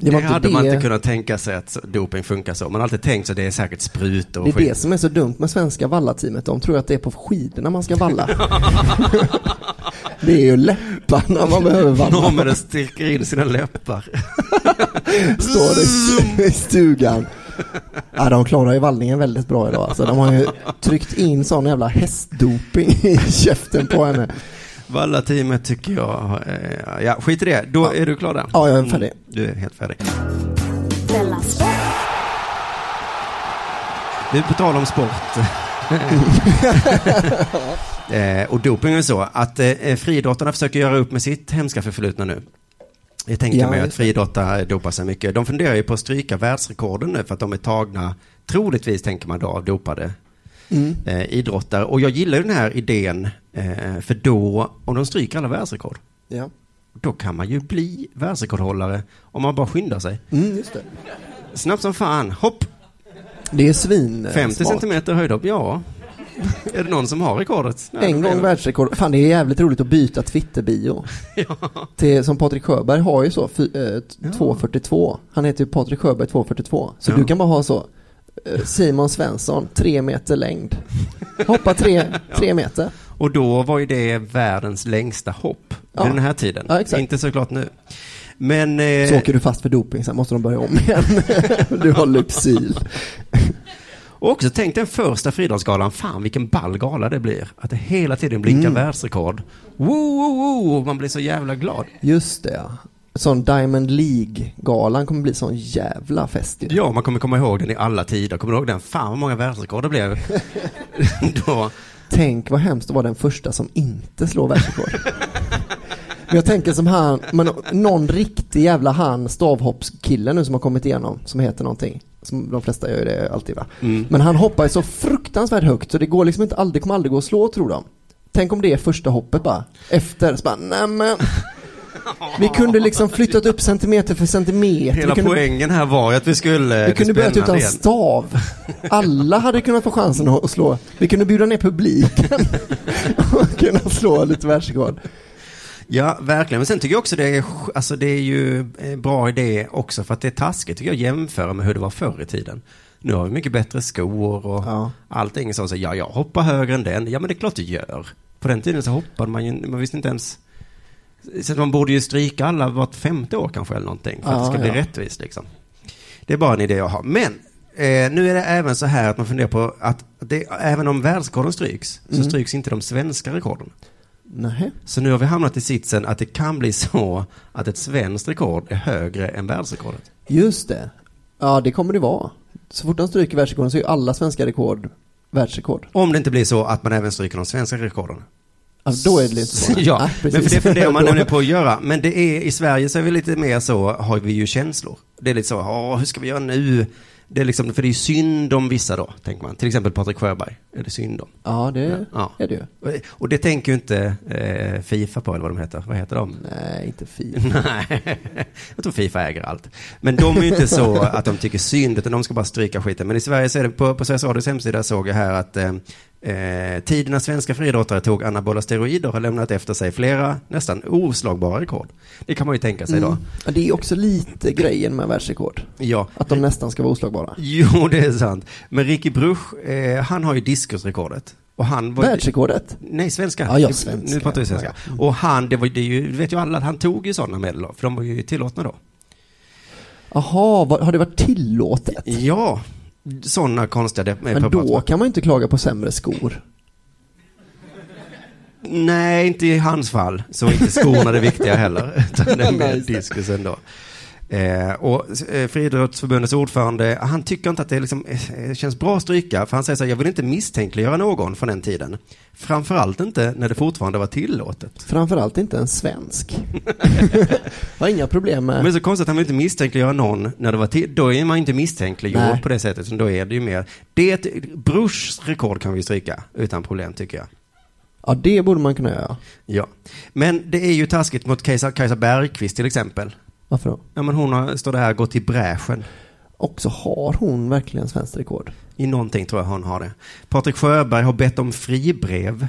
Det, inte hade man det- inte kunnat tänka sig att doping funkar så. Man har alltid tänkt så det är säkert sprutor och Det är skit. det som är så dumt med svenska vallateamet. De tror att det är på skidorna man ska valla. det är ju läpparna man behöver valla. Norrmännen sticker in sina läppar. Står i, i stugan. Ja, de klarar ju vallningen väldigt bra idag. Alltså, de har ju tryckt in sån jävla hästdoping i käften på henne. Valla-teamet tycker jag, eh, ja skit i det. Då Ja. är du klar där? Ja, jag är färdig. Mm, du är helt färdig. Du, på tal om sport. eh, och doping är så att eh, friidrottarna försöker göra upp med sitt hemska förflutna nu. Jag tänker Ja, mig att friidrottare dopar sig mycket. De funderar ju på att stryka världsrekorden nu för att de är tagna, troligtvis tänker man då, av dopade Mm. eh, idrottare. Och jag gillar ju den här idén, eh, för då, om de stryker alla världsrekord, Ja. då kan man ju bli världsrekordhållare om man bara skyndar sig. Mm, just det. Snabbt som fan, hopp! Det är svin. eh, 50 smart. centimeter höjdhopp, ja. Är det någon som har rekordet? Nej, En gång världsrekord. Fan det är jävligt roligt att byta Twitter-bio. Till, som Patrik Sjöberg har ju så, fy, eh, Ja. 242. Han heter ju Patrik Sjöberg 242. Så Ja. du kan bara ha så. Eh, Simon Svensson, tre meter längd. Hoppa tre, tre meter. Och då var ju det världens längsta hopp Ja. vid den här tiden. Ja. Inte såklart nu. Men... Eh, Så åker du fast för doping, sen måste de börja om igen. du har lypsyl. och också tänk den första friidrottsgalan, fan vilken ball gala det blir. Att det hela tiden blinkar Mm. världsrekord. Woo, woo, woo, man blir så jävla glad. Just det ja. Sån Diamond League-galan kommer bli sån jävla fest ju. Ja, man kommer komma ihåg den i alla tider. Kommer du ihåg den? Fan vad många världsrekord det blev. då, Tänk vad hemskt att vara den första som inte slår världsrekord. Men jag tänker som han, men någon riktig jävla han stavhoppskille nu som har kommit igenom, som heter någonting. Som de flesta gör ju det alltid va. mm. Men han hoppar ju så fruktansvärt högt så det går liksom inte aldrig, kommer aldrig gå att slå tror de. Tänk om det är första hoppet bara. Efter, så bara, nämen. Vi kunde liksom flyttat upp centimeter för centimeter. Hela kunde, poängen här var ju att vi skulle... vi kunde börjat utan igen. stav. Alla hade kunnat få chansen att slå. Vi kunde bjuda ner publiken och kunna slå lite världsrekord. Ja, verkligen. Men sen tycker jag också det är, alltså det är ju en bra idé också för att det är taskigt tycker jag jämföra med hur det var förr i tiden. Nu har vi mycket bättre skor och Ja. allting så ja, jag hoppar högre än den. Ja, men det är klart du gör. På den tiden så hoppade man ju, man visste inte ens. Så man borde ju stryka alla vart femte år kanske eller någonting. För att det ska bli ja. rättvist liksom. Det är bara en idé jag har. Men eh, nu är det även så här att man funderar på att det, även om världsrekorden stryks så Mm. stryks inte de svenska rekorden. Nej. Så nu har vi hamnat i sitsen att det kan bli så att ett svenskt rekord är högre än världsrekordet. Just det. Ja, det kommer det vara. Så fort de stryker världsrekorden så är ju alla svenska rekord världsrekord. Om det inte blir så att man även stryker de svenska rekorden. Alltså, då är det inte så. Ja, Nej, men för det funderar man nämligen på att göra. Men det är, i Sverige så är vi lite mer så, har vi ju känslor. Det är lite så, åh, hur ska vi göra nu? Det är liksom, för det är ju synd om vissa då, tänker man. Till exempel Patrik Sjöberg, är det synd om. Ja, det Ja. är det ju. Och det tänker ju inte eh, Fifa på, eller vad de heter. Vad heter de? Nej, inte fint. Nej, jag tror Fifa äger allt. Men de är ju inte så att de tycker synd, utan de ska bara stryka skiten. Men i Sverige så är det, på, på Sveriges Radios hemsida såg jag här att eh, eh, tiden när svenska friidrottare tog anabola steroider har lämnat efter sig flera nästan oslagbara rekord. Det kan man ju tänka sig då. Mm. Ja, det är också lite grejen med världsrekord. Ja, Att de nästan ska vara oslagbara. jo det är sant. Men Ricky Bruch, eh, han har ju diskusrekordet. Och han var Världsrekordet? Nej, svenska. Ja, ja, svenska. Nu pratar vi svenska. Och han, det var det ju, vet ju alla, han tog ju sådana medel då, för de var ju tillåtna då. Jaha, har det varit tillåtet? Ja, sådana konstiga Men då kan man ju inte klaga på sämre skor. Nej, inte i hans fall. Så inte skorna det viktiga heller. Utan det är mer diskusen då. Eh, och eh, Friidrottsförbundets ordförande, han tycker inte att det liksom, eh, känns bra att stryka, för han säger så här, jag vill inte misstänkliggöra någon från den tiden. Framförallt inte när det fortfarande var tillåtet. Framförallt inte en svensk. har inga problem Men det är med... så konstigt att han vill inte misstänkliggöra någon när det var till, då är man inte misstänkliggjord Nej. på det sättet, då är det ju mer, det är ett, Bruchs rekord kan vi stryka utan problem tycker jag. Ja, det borde man kunna göra. Ja. Men det är ju taskigt mot Kajsa, Kajsa Bergqvist till exempel. Varför då? Ja men hon har, står det här, gått i bräschen. Och så har hon verkligen svenskt rekord. I någonting tror jag hon har det. Patrik Sjöberg har bett om fribrev.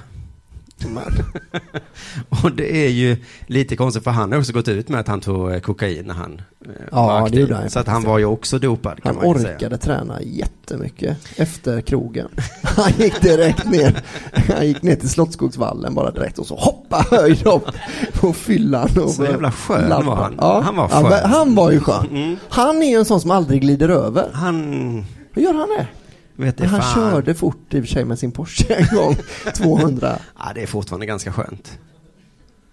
och det är ju lite konstigt för han har också gått ut med att han tog eh, kokain när han eh, Ja, var det aktiv. gjorde han Så att han var ju också dopad kan Han man ju säga. orkade träna jättemycket efter krogen. Han gick direkt ner. Han gick ner till Slottsskogsvallen bara direkt och så hoppa höjdhopp på fyllan. Och Så jävla skön labba. var han. Ja, Han var skön. han var ju skön. Mm. Han är ju en sån som aldrig glider över. Han Hur gör han det? Vet det han fan. körde fort i och för sig med sin Porsche en gång. 200. Ja, det är fortfarande ganska skönt.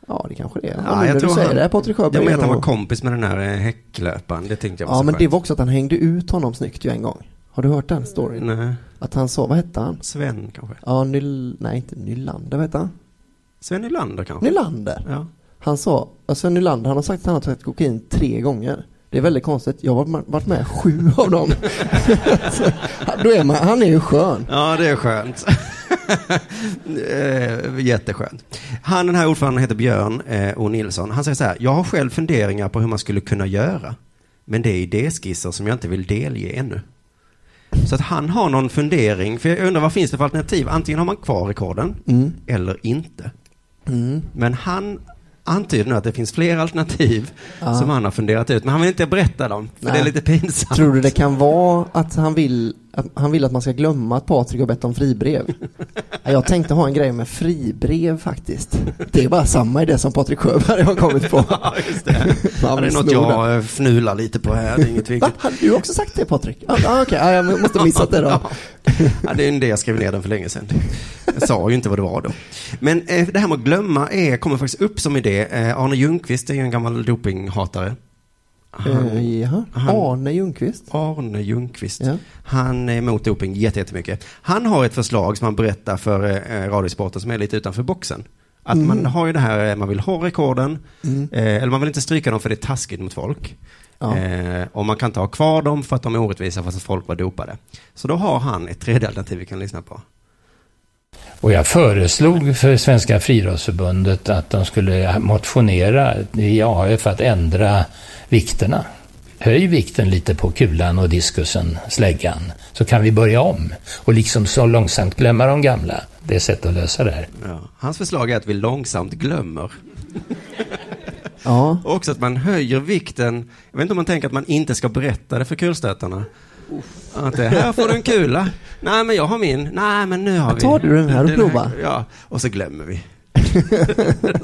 Ja, det kanske det är. Ja, jag du tror säger han- det, Patrik Sjöberg. Jag är att han var kompis med den här eh, häcklöparen. Det tyckte jag var Ja, så men det skönt. var också att han hängde ut honom snyggt ju en gång. Har du hört den storyn? Nej, Att han sa, vad hette han? Sven kanske. Ja, Nyl... Nej, inte Nylander, vad hette han? Sven Nylander kanske. Nylander. Ja. Han sa, alltså Nylander, han har sagt att han har tagit kokain tre gånger. Det är väldigt konstigt. Jag har varit- med sju av dem. Så, då är man, han är ju skön. Ja, det är skönt. Eh, Jätteskönt. Han, den här ordföranden heter Björn eh, O. Nilsson. Han säger så här, jag har själv funderingar på hur man skulle kunna göra. Men det är idéskisser som jag inte vill delge ännu. Så att han har någon fundering, för jag undrar vad finns det för alternativ? Antingen har man kvar rekorden, Mm. eller inte. Mm. Men han antyder nu att det finns fler alternativ Ja. som han har funderat ut. Men han vill inte berätta dem, för Nej. det är lite pinsamt. Tror du det kan vara att han vill att, han vill att man ska glömma att Patrik har bett om fribrev? Ja, Jag tänkte ha en grej med fribrev faktiskt. Det är bara samma idé som Patrik Sjöberg har kommit på. Ja, just det. Ja, det är något sno den. jag eh, fnular lite på här, det är inget Va? viktigt. Hade du också sagt det Patrik? Ah, okej, ja, jag måste ha missat det då. Ja, det är en idé jag skrev ner den för länge sedan. Jag sa ju inte vad det var då. Men eh, det här med att glömma är, kommer faktiskt upp som idé. Eh, Arne Ljungqvist är ju en gammal dopinghatare. Han, Eh, jaha. han- Arne Ljungqvist? Arne Ljungqvist. Ja. Han är emot doping jätte- jättemycket. Han har ett förslag som han berättar för eh, Radiosporten som är lite utanför boxen. Att man har ju det här, eh, man vill ha rekorden, Mm. eh, eller man vill inte stryka dem för det är taskigt mot folk. Ja. Eh, och man kan inte ha kvar dem för att de är orättvisa fast att folk var dopade. Så då har han ett tredje alternativ vi kan lyssna på. Och jag föreslog för Svenska friidrottsförbundet att de skulle motionera i AF att ändra vikterna. Höj vikten lite på kulan och diskusen, släggan, så kan vi börja om. Och liksom så långsamt glömma de gamla. Det är ett sätt att lösa det här. Ja. Hans förslag är att vi långsamt glömmer. Ja. Och också att man höjer vikten. Jag vet inte om man tänker att man inte ska berätta det för kulstötarna. Att det här får du en kula. Nej men jag har min. Nej men nu har vi. tar du den här och prova? Ja, och så glömmer vi.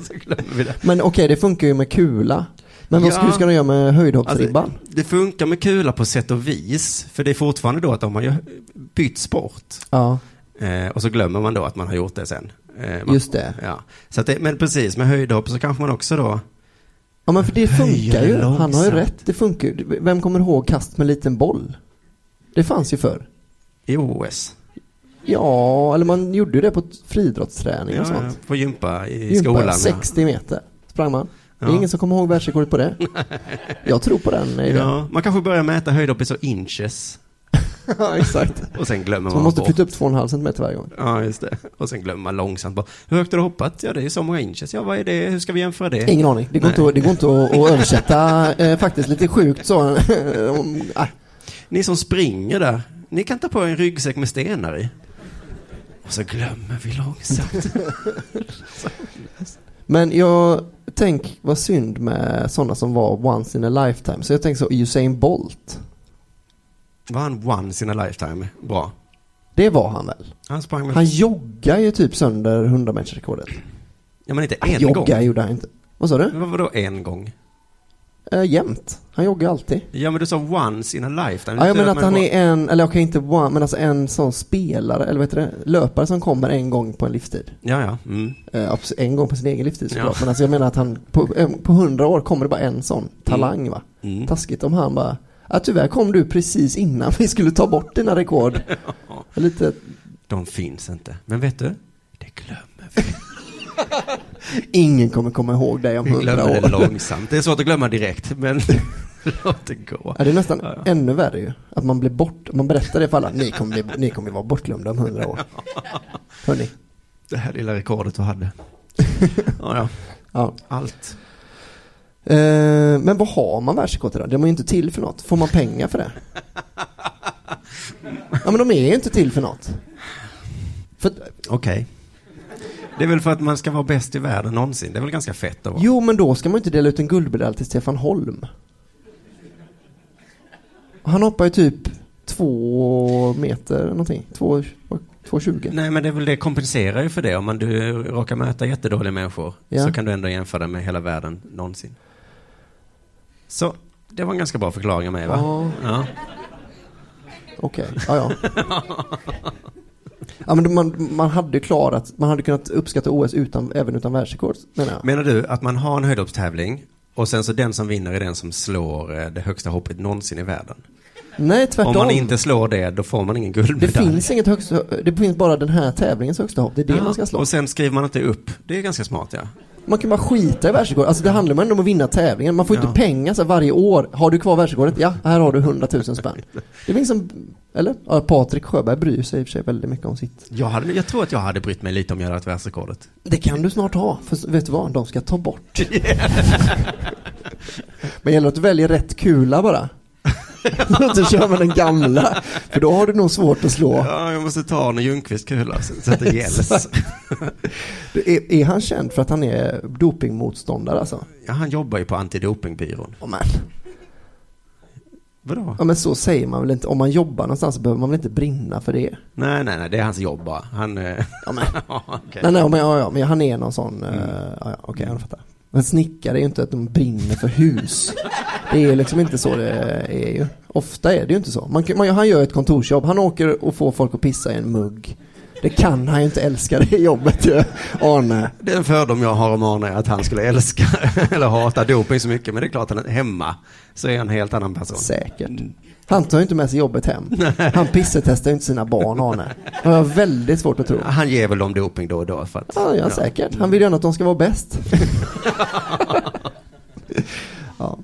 så glömmer vi det. Men okej, det funkar ju med kula. Men vad Ja. ska, hur ska de göra med höjdhoppsribban? Alltså, det funkar med kula på sätt och vis. För det är fortfarande då att de har bytt sport. ja, Eh, och så glömmer man då att man har gjort det sen. Eh, man, just det. Ja. Så det, men precis, med höjdhopp så kanske man också då Ja men för det funkar ju. Han har ju rätt. Det funkar ju. Vem kommer ihåg kast med liten boll? Det fanns ju förr. i OS. Ja, eller man gjorde ju det på friidrottsträning och Ja, sånt. på gympa i Gympa, skolan. ja. 60 meter sprang man. Det är Ja. ingen som kommer ihåg världsrekordet på det. Jag tror på den idén. Ja, man kanske börjar mäta höjdhopp i så inches. Ja, exakt. Och sen glömmer Så man man måste bort. flytta upp 2,5 cm varje gång. Ja, just det. Och sen glömmer man långsamt bort. Hur högt har du hoppat? Ja, det är så många inches. Ja, vad är det? Hur ska vi jämföra det? Ingen aning. Det går inte, att- det går inte att, att översätta eh, faktiskt lite sjukt så. Om- ah. Ni som springer där, ni kan ta på en ryggsäck med stenar i. Och så glömmer vi långsamt. Men jag tänk vad synd med sådana som var once in a lifetime. Så jag tänker så, Usain Bolt. Var han once in a lifetime? Bra. Det var han väl? Han sprang. Han joggar ju typ sönder 100 metersrekordet. Ja, men inte en gång. Jogga gjorde han inte. Vad sa du? Men vad var då en gång? Eh, jämt. Han joggar alltid. Ja, men du sa once in a lifetime. Ja, Det menar betyder att han man är en, eller okej inte one, men alltså en sån spelare, eller vad heter det, löpare som kommer en gång på en livstid. bara- Ja, ja. Mm. Abs- en gång på sin egen livstid såklart. Ja. Men alltså jag menar att han, på, eh, på hundra år kommer det bara en sån talang va. Mm. Taskigt om han bara, ja tyvärr kom du precis innan vi skulle ta bort dina rekord. Lite, De finns inte. Men vet du? Det glömmer vi. ingen kommer komma ihåg dig om Vi hundra glömmer det år. långsamt. Det är svårt att glömma direkt, men låt det gå. Ja, det är nästan Ja, ja. ännu värre ju. Att man blir bort, man berättar det för alla, ni kommer, bli, ni kommer vara bortglömda om hundra år. Hörni. Det här lilla rekordet du hade. Ja, ja. Ja. Allt. Eh, men vad har man världsrekord till då? De är ju inte till för något. Får man pengar för det? Ja men de är ju inte till för något. För, Okej. Det är väl för att man ska vara bäst i världen någonsin. Det är väl ganska fett att vara. jo men då ska man inte dela ut en guldmedalj till Stefan Holm. Han hoppar ju typ två meter någonting. Två, två tjugo. Nej, men det är väl det kompenserar ju för det. Om man du råkar möta jättedåliga människor Ja. så kan du ändå jämföra med hela världen någonsin. Så, det var en ganska bra förklaring av mig, va? Ja, Ja. okej. Ja, ja. Ja men man, man hade klarat, man hade kunnat uppskatta OS utan, även utan världsrekord menar jag. Menar du att man har en höjdhoppstävling och sen så den som vinner är den som slår eh, det högsta hoppet någonsin i världen? Nej tvärtom. Om man inte slår det, då får man ingen Det guldmedalj. finns inget högsta, det finns bara den här tävlingens högsta hopp, det är det Ja, man ska slå. Och sen skriver man inte upp. Det är ganska smart, ja. Man kan bara skita i världsrekord, alltså det handlar ändå om att vinna tävlingen, man får Ja. inte pengar så varje år. Har du kvar världsrekordet? Ja, här har du 100 000 spänn. Det finns som, eller? Ja, Patrik Sjöberg bryr sig i och för sig väldigt mycket om sitt. Jag, hade, jag tror att jag hade brytt mig lite om jag hade haft världsrekordet. Det kan du snart ha, för vet du vad? De ska ta bort. Men gäller att du väljer rätt kula bara. Så kör man den gamla. För då har du nog svårt att slå. Ja, jag måste ta Arne Ljungqvist kula så att det gälls. Är, är han känd för att han är dopingmotståndare alltså? Ja, han jobbar ju på antidopingbyrån. Oh, man. Vadå? Ja men så säger man väl inte, om man jobbar någonstans så behöver man väl inte brinna för det? Nej, nej, nej, det är hans jobb bara. Han... eh, Ja men, okej. nej, nej, men, ja, ja, men han är någon sån, mm. ja, ja, okej jag fattar. Men snickare är ju inte att de brinner för hus. Det är liksom inte så det är ju. Ofta är det ju inte så. Man, man, han gör ett kontorsjobb, han åker och får folk att pissa i en mugg. Det kan han ju inte älska det jobbet ju, Arne. Det är en fördom jag har om Arne, att han skulle älska eller hata doping så mycket. Men det är klart att han är hemma så är han en helt annan person. Säkert. Han tar ju inte med sig jobbet hem. Han pissetestar ju inte sina barn, Arne. Det har jag väldigt svårt att tro. Han ger väl dem doping då och då för att... Ja, ja, säkert. Han vill gärna att de ska vara bäst. ja.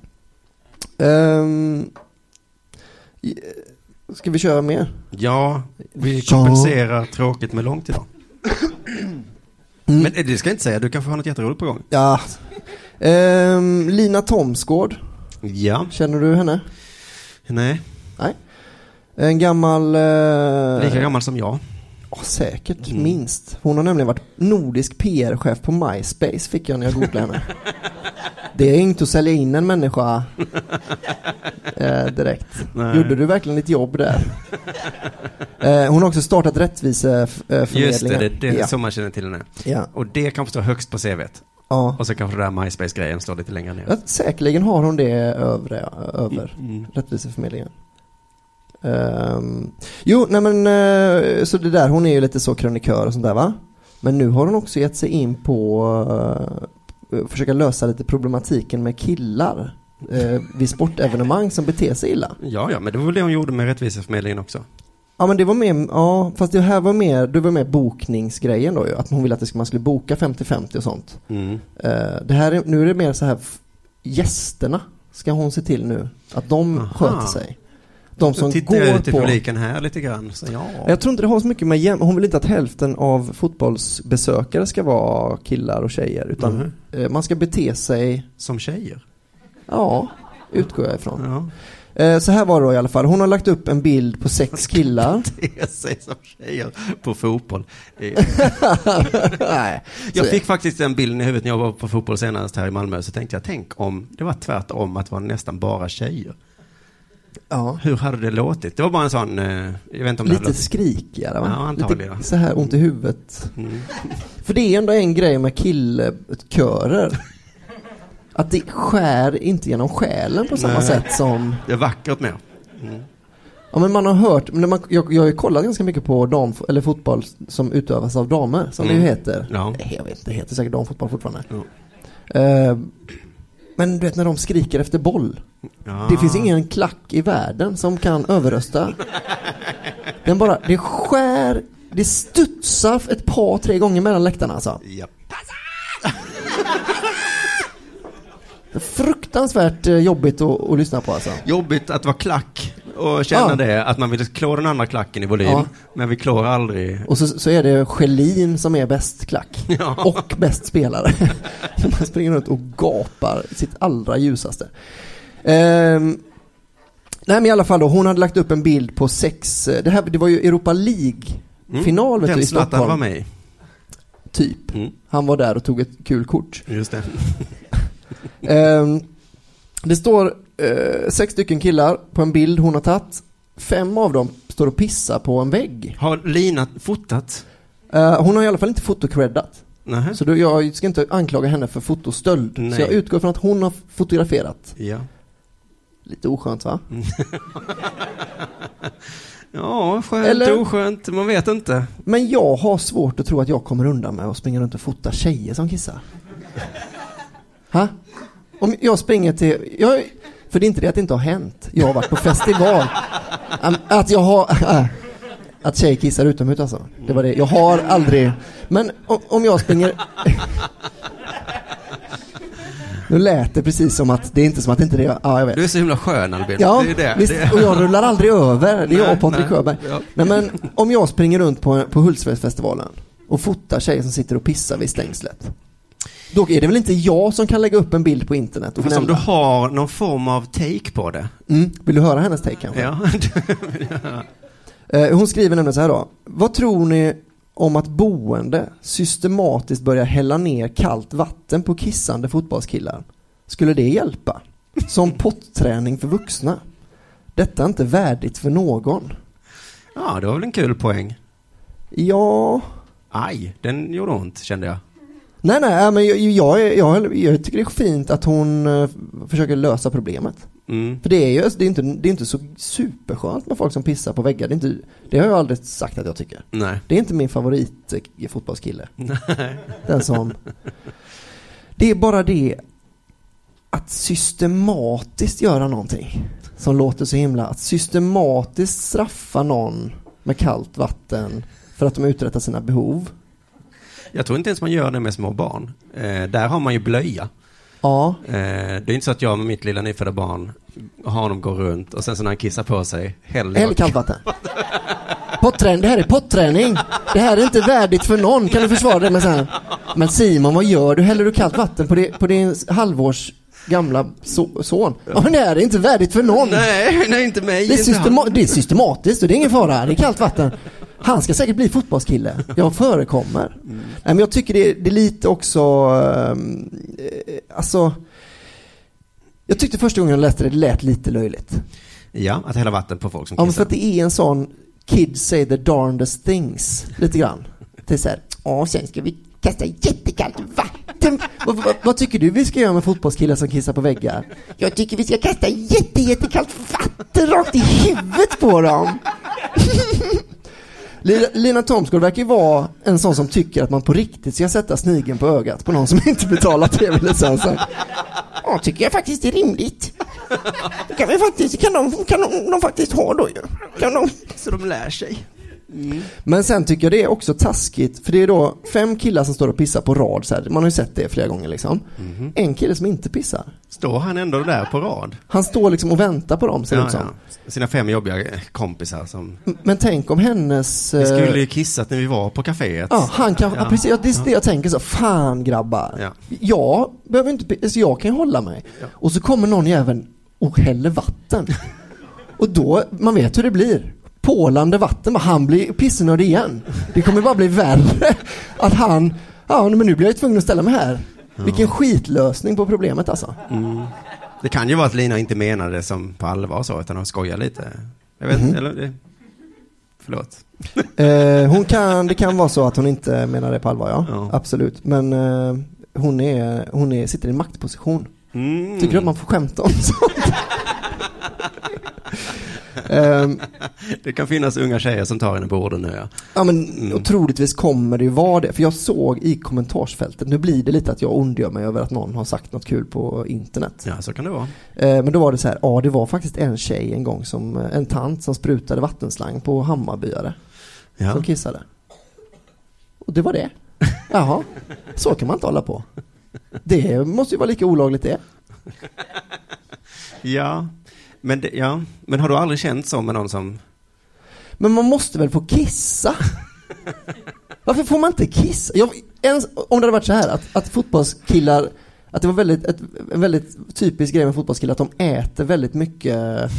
I- ska vi köra mer? Ja, vi Ja. kompenserar tråkigt med långt idag. Mm. Men det ska jag inte säga, du kanske har något jätteroligt på gång. Ja. Ehm, Lina Thomsgård, Ja, känner du henne? nej, En gammal... eh, lika gammal som jag. ja, säkert, Mm. minst. Hon har nämligen varit nordisk PR-chef på MySpace, fick jag när jag googlade henne. Det är inte att sälja in en människa eh, direkt. Nej. Gjorde du verkligen ditt jobb där? Eh, hon har också startat Rättviseförmedlingen. Just det, det, det är ja. så man känner till henne. Ja. Och det kanske står högst på CVt. ja. Och så kanske det där MySpace-grejen står lite längre ner. Ja, Säkerligen har hon det övre, över Mm. Rättviseförmedlingen. Ehm, jo, nej men eh, så det där, hon är ju lite så krönikör och sånt där va? Men nu har hon också gett sig in på uh, försöka lösa lite problematiken med killar uh, vid sportevenemang som beter sig illa. Ja, ja, men det var väl det hon gjorde med Rättviseförmedlingen också. Ja men det var mer, ja fast det här var mer, det var mer bokningsgrejen då ju, att hon ville att det skulle, man skulle boka 50-50 och sånt. Mm. Eh, det här är, nu är det mer så här, gästerna ska hon se till nu, att de Aha. sköter sig. De som tittar går ut i på... publiken här lite grann. Så ja. Jag tror inte det har så mycket med jäm... Hon vill inte att hälften av fotbollsbesökare ska vara killar och tjejer, utan eh, man ska bete sig, Som tjejer. ja, utgår jag ifrån. Ja. Eh, så här var det då i alla fall, hon har lagt upp en bild på sex killar. Sig som tjejer på fotboll. Är- Nej. Jag fick faktiskt den bilden i huvudet när jag var på fotboll senast här i Malmö. Så tänkte jag, tänk om det var tvärtom, att det var nästan bara tjejer. Ja. Hur hade det låtit? Det var bara en sån, eh, jag vet inte om Lite skrikigare va? Ja, antagligen. Lite så här ont i huvudet. Mm. För det är ändå en grej med killkörer. Att det skär inte genom själen på samma Nej. sätt som Det är vackert med. Ja men man har hört, men man, jag, jag har ju kollat ganska mycket på dam, eller fotboll som utövas av damer, som det ju Mm. heter. Ja. Jag vet inte, det heter säkert damfotboll fortfarande. Ja. Eh, men du vet när de skriker efter boll. Ja. Det finns ingen klack i världen som kan överrösta. Den bara, det skär, det studsar ett par, tre gånger mellan läktarna alltså. Ja. Fruktansvärt eh, jobbigt att, att lyssna på alltså. Jobbigt att vara klack och känna Ja. det, att man vill klå den andra klacken i volym, Ja. men vi klår aldrig... Och så, så är det Schelin som är bäst klack. Ja. Och bäst spelare. Man springer runt och gapar sitt allra ljusaste. Ehm, nej men i alla fall då, hon hade lagt upp en bild på sex, det, här, det var ju Europa League-final vet du, Den i Zlatan Stockholm. var med. Typ. Mm. Han var där och tog ett kul kort. Just det. Ehm, det står eh, sex stycken killar på en bild hon har tagit. Fem av dem står och pissar på en vägg. Har Lina fotat? Eh, hon har i alla fall inte fotocreddat. Nej. Så då, jag ska inte anklaga henne för fotostöld. Nej. Så jag utgår från att hon har fotograferat. Ja. Lite oskönt va? Ja, skönt, Eller- oskönt, man vet inte. Men jag har svårt att tro att jag kommer undan med att springa runt och fota tjejer som kissar. Ha? Om jag springer till... Jag, för det är inte det att det inte har hänt. Jag har varit på festival. Att jag har... Att tjejer kissar utomhus alltså. Det var det. Jag har aldrig... Men om jag springer... Nu lät det precis som att det är inte som att inte det... Ja, jag vet. Du är så himla skön Albin. Ja, det är det. visst, och jag rullar aldrig över. Det är jag och Patrik. Sjöberg. Ja. Nej men om jag springer runt på, på Hultsfredsfestivalen och fotar tjejer som sitter och pissar vid stängslet. Då är det väl inte jag som kan lägga upp en bild på internet och Fast om du har någon form av take på det. Mm. Vill du höra hennes take kanske? Ja. Eh, hon skriver nämligen så här då. Vad tror ni om att boende systematiskt börjar hälla ner kallt vatten på kissande fotbollskillar? Skulle det hjälpa? Som potträning för vuxna? Detta är inte värdigt för någon. ja, det var väl en kul poäng. Ja, Aj, den gjorde ont kände jag. Nej, nej, äh, men jag, jag, jag, jag tycker det är fint att hon eh, försöker lösa problemet. Mm. För det är ju det är inte, det är inte så superskönt med folk som pissar på väggar. Det, är inte, det har jag aldrig sagt att jag tycker. Nej. Det är inte min favorit eh, fotbollskille. Nej. Den som... Det är bara det att systematiskt göra någonting som låter så himla... Att systematiskt straffa någon med kallt vatten för att de uträttar sina behov. Jag tror inte ens man gör det med små barn. Eh, där har man ju blöja. Ja, Eh, det är inte så att jag med mitt lilla nyfödda barn har honom gå runt och sen så när han kissar på sig häller jag kallt vatten. Potträning, det här är potträning. Det här är inte värdigt för någon. Kan du försvara det med så här? Men Simon, vad gör du? Häller du kallt vatten på, det, på din halvårs gamla so son? Ja, men det här är inte värdigt för någon. Nej, nej inte mig. Det är, inte systema han. det är systematiskt och det är ingen fara. Det är kallt vatten. Han ska säkert bli fotbollskille. Jag förekommer. Nej, men jag tycker det är, det är lite också, ehm, eh, alltså, jag tyckte första gången jag läste det, det lät lite löjligt. Ja, att hälla vatten på folk som Ja, men kissar. för att det är en sån kids say the darndest things, lite grann. Det är såhär, ja sen ska vi kasta jättekallt vatten. vad, vad, vad tycker du vi ska göra med fotbollskillar som kissar på väggar? Jag tycker vi ska kasta jätte, jättekallt vatten rakt i huvudet på dem. Lina, Thomsgård verkar ju vara en sån som tycker att man på riktigt ska sätta snigeln på ögat på någon som inte betalar tv-licensen. Ja, tycker jag faktiskt är rimligt. Det kan vi faktiskt, kan de, kan de, de faktiskt ha då ju. Kan de? Så de lär sig. Men sen tycker jag det är också taskigt, för det är då fem killar som står och pissar på rad så här. Man har ju sett det flera gånger liksom. En kille som inte pissar. Står han ändå där på rad? Han står liksom och väntar på dem ser Ja, ut som. ja. Sina fem jobbiga kompisar som... Men tänk om hennes... Vi eh, skulle ju kissat när vi var på kaféet. Ja, han kan, ja. Ja. precis, det är det jag tänker så, fan grabbar. Ja. Jag behöver inte, pi- alltså jag kan ju hålla mig. Och så kommer någon jävel och häller vatten. och då, man vet hur det blir. Pålande vatten, han blir pissnödig igen. Det kommer bara bli värre. Att han, ja men nu blir jag tvungen att ställa mig här. Vilken skitlösning på problemet alltså. Det kan ju vara att Lina inte menade det som på allvar så, utan hon skojar lite. Jag vet inte, eller... det- Förlåt. Eh, hon kan, det kan vara så att hon inte menar det på allvar, ja. Ja. Absolut. Men eh, hon, är, hon är, sitter i en maktposition. Mm. Tycker du att man får skämta om sånt? Ehm, Det kan finnas unga tjejer som tar henne på orden nu ja. ja men och troligtvis kommer det ju vara det. För jag såg i kommentarsfältet, nu blir det lite att jag ondgör mig över att någon har sagt något kul på internet. Ja, så kan det vara. Eh, Men då var det så här, ja det var faktiskt en tjej en gång som, en tant som sprutade vattenslang på Hammarbyare Ja. som kissade. Och det var det. Jaha, så kan man inte hålla på. Det måste ju vara lika olagligt det. Ja. Men, det, ja. Men har du aldrig känt så med någon som... Men man måste väl få kissa? Varför får man inte kissa? Jag, ens, om det hade varit så här att, att fotbollskillar, att det var väldigt, ett, en väldigt typisk grej med fotbollskillar att de äter väldigt mycket,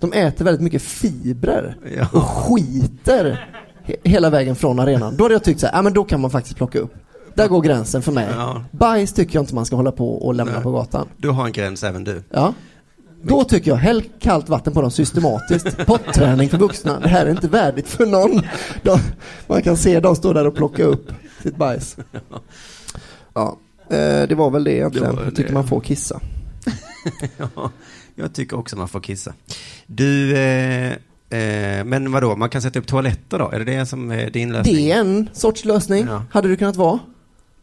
de äter väldigt mycket fibrer och Ja. skiter he, hela vägen från arenan. Då hade jag tyckt så här, ja men då kan man faktiskt plocka upp. Där går gränsen för mig. Ja. Bajs tycker jag inte man ska hålla på och lämna Nej. på gatan. Du har en gräns även du. Ja. Då tycker jag, häll kallt vatten på dem systematiskt. Potträning för vuxna. Det här är inte värdigt för någon. De, man kan se dem stå där och plocka upp sitt bajs. Ja, eh, det var väl det egentligen. Jag tycker man får kissa. Ja, jag tycker också man får kissa. Du, eh, eh, men vadå, man kan sätta upp toaletter då? Är det det som är din lösning? Det är en sorts lösning. Ja. Hade det kunnat vara.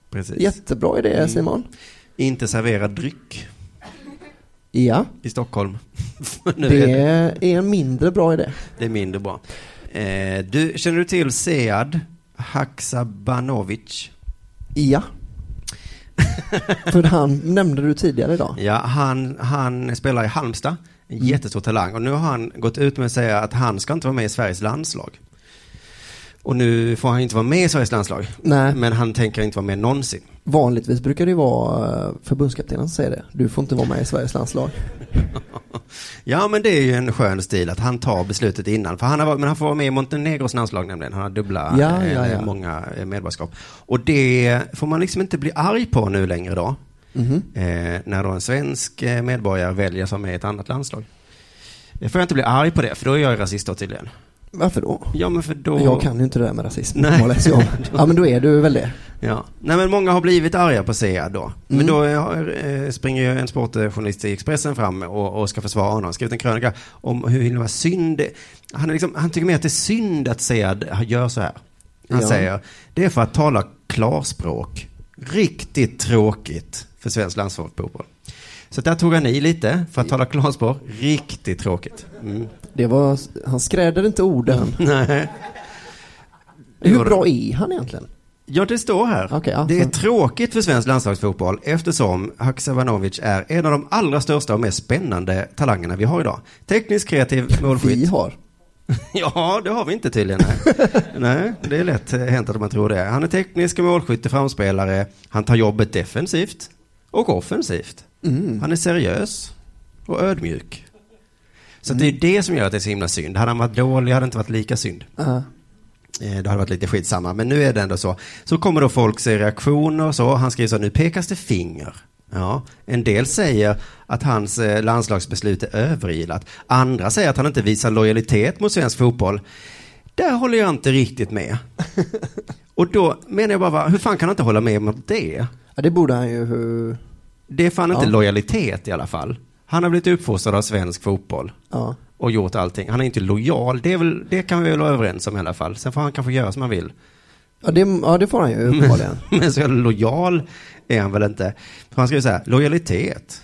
Precis. Jättebra idé Mm. Simon. Inte servera dryck Ja, i Stockholm. nu det är det, är en mindre bra idé. det är mindre bra. Eh, du, känner du till Sead Haksabanovic? Ja. För han nämnde du tidigare idag. Ja, han, han spelar i Halmstad. En Mm. jättestor talang. Och nu har han gått ut med att säga att han ska inte vara med i Sveriges landslag. Och nu får han inte vara med i Sveriges landslag. Nej, Men han tänker inte vara med någonsin. vanligtvis brukar det ju vara eh, förbundskaptenen som säger det. Du får inte vara med i Sveriges landslag. Ja, men det är ju en skön stil att han tar beslutet innan. För han har, men han får vara med i Montenegros landslag nämligen. Han har dubbla, Ja, eh, ja, ja. många eh, medborgarskap. Och det får man liksom inte bli arg på nu längre då. Mhm. Eh, när då en svensk medborgare väljer som är i ett annat landslag. Det får jag inte bli arg på det, för då är jag rasist då tydligen. Varför då? Ja, men för då... Jag kan ju inte det där med rasism. Nej. Jag. Ja men då är du väl det. Ja. Nej, men många har blivit arga på Sead då. Men Mm. då eh, springer ju en sportjournalist i Expressen fram och, och ska försvara honom. Skrivit en krönika om hur himla synd han, liksom, han tycker mer att det är synd att Sead gör så här. Han Ja. säger, det är för att tala klarspråk. Riktigt tråkigt för svensk landslagsfotboll. Så där tog han i lite för att tala klarspråk. Riktigt tråkigt. Mm. Det var, han skräder inte orden. Nej. Hur bra är han egentligen? Ja, det står här. Okej, ja, det är tråkigt för svensk landslagsfotboll eftersom Haksabanovic är en av de allra största och mest spännande talangerna vi har idag. Tekniskt kreativ Vi målskytt. har. Ja, det har vi inte tydligen. Nej, nej det är lätt hänt att man tror det. Han är teknisk målskytt framspelare. Han tar jobbet defensivt och offensivt. Mm. Han är seriös och ödmjuk. Så det är det som gör att det är så himla synd. Hade han varit dålig hade det inte varit lika synd. Eh, Det hade varit lite skitsamma, men nu är det ändå så. Så kommer då folk se reaktioner och så. Han skriver så, nu pekas det finger. Ja, en del säger att hans eh, landslagsbeslut är överilat. Andra säger att han inte visar lojalitet mot svensk fotboll. Där håller jag inte riktigt med. Och då menar jag bara, hur fan kan han inte hålla med om det? ja, det borde han ju. Det är fan inte Ja. lojalitet i alla fall. Han har blivit uppfostrad av svensk fotboll Ja. och gjort allting. Han är inte lojal, det, är väl, det kan vi väl vara överens om i alla fall. Sen får han kanske göra som han vill. Ja, det, ja, det får han ju uppenbarligen. Men så lojal är han väl inte. För han skriver så här, lojalitet.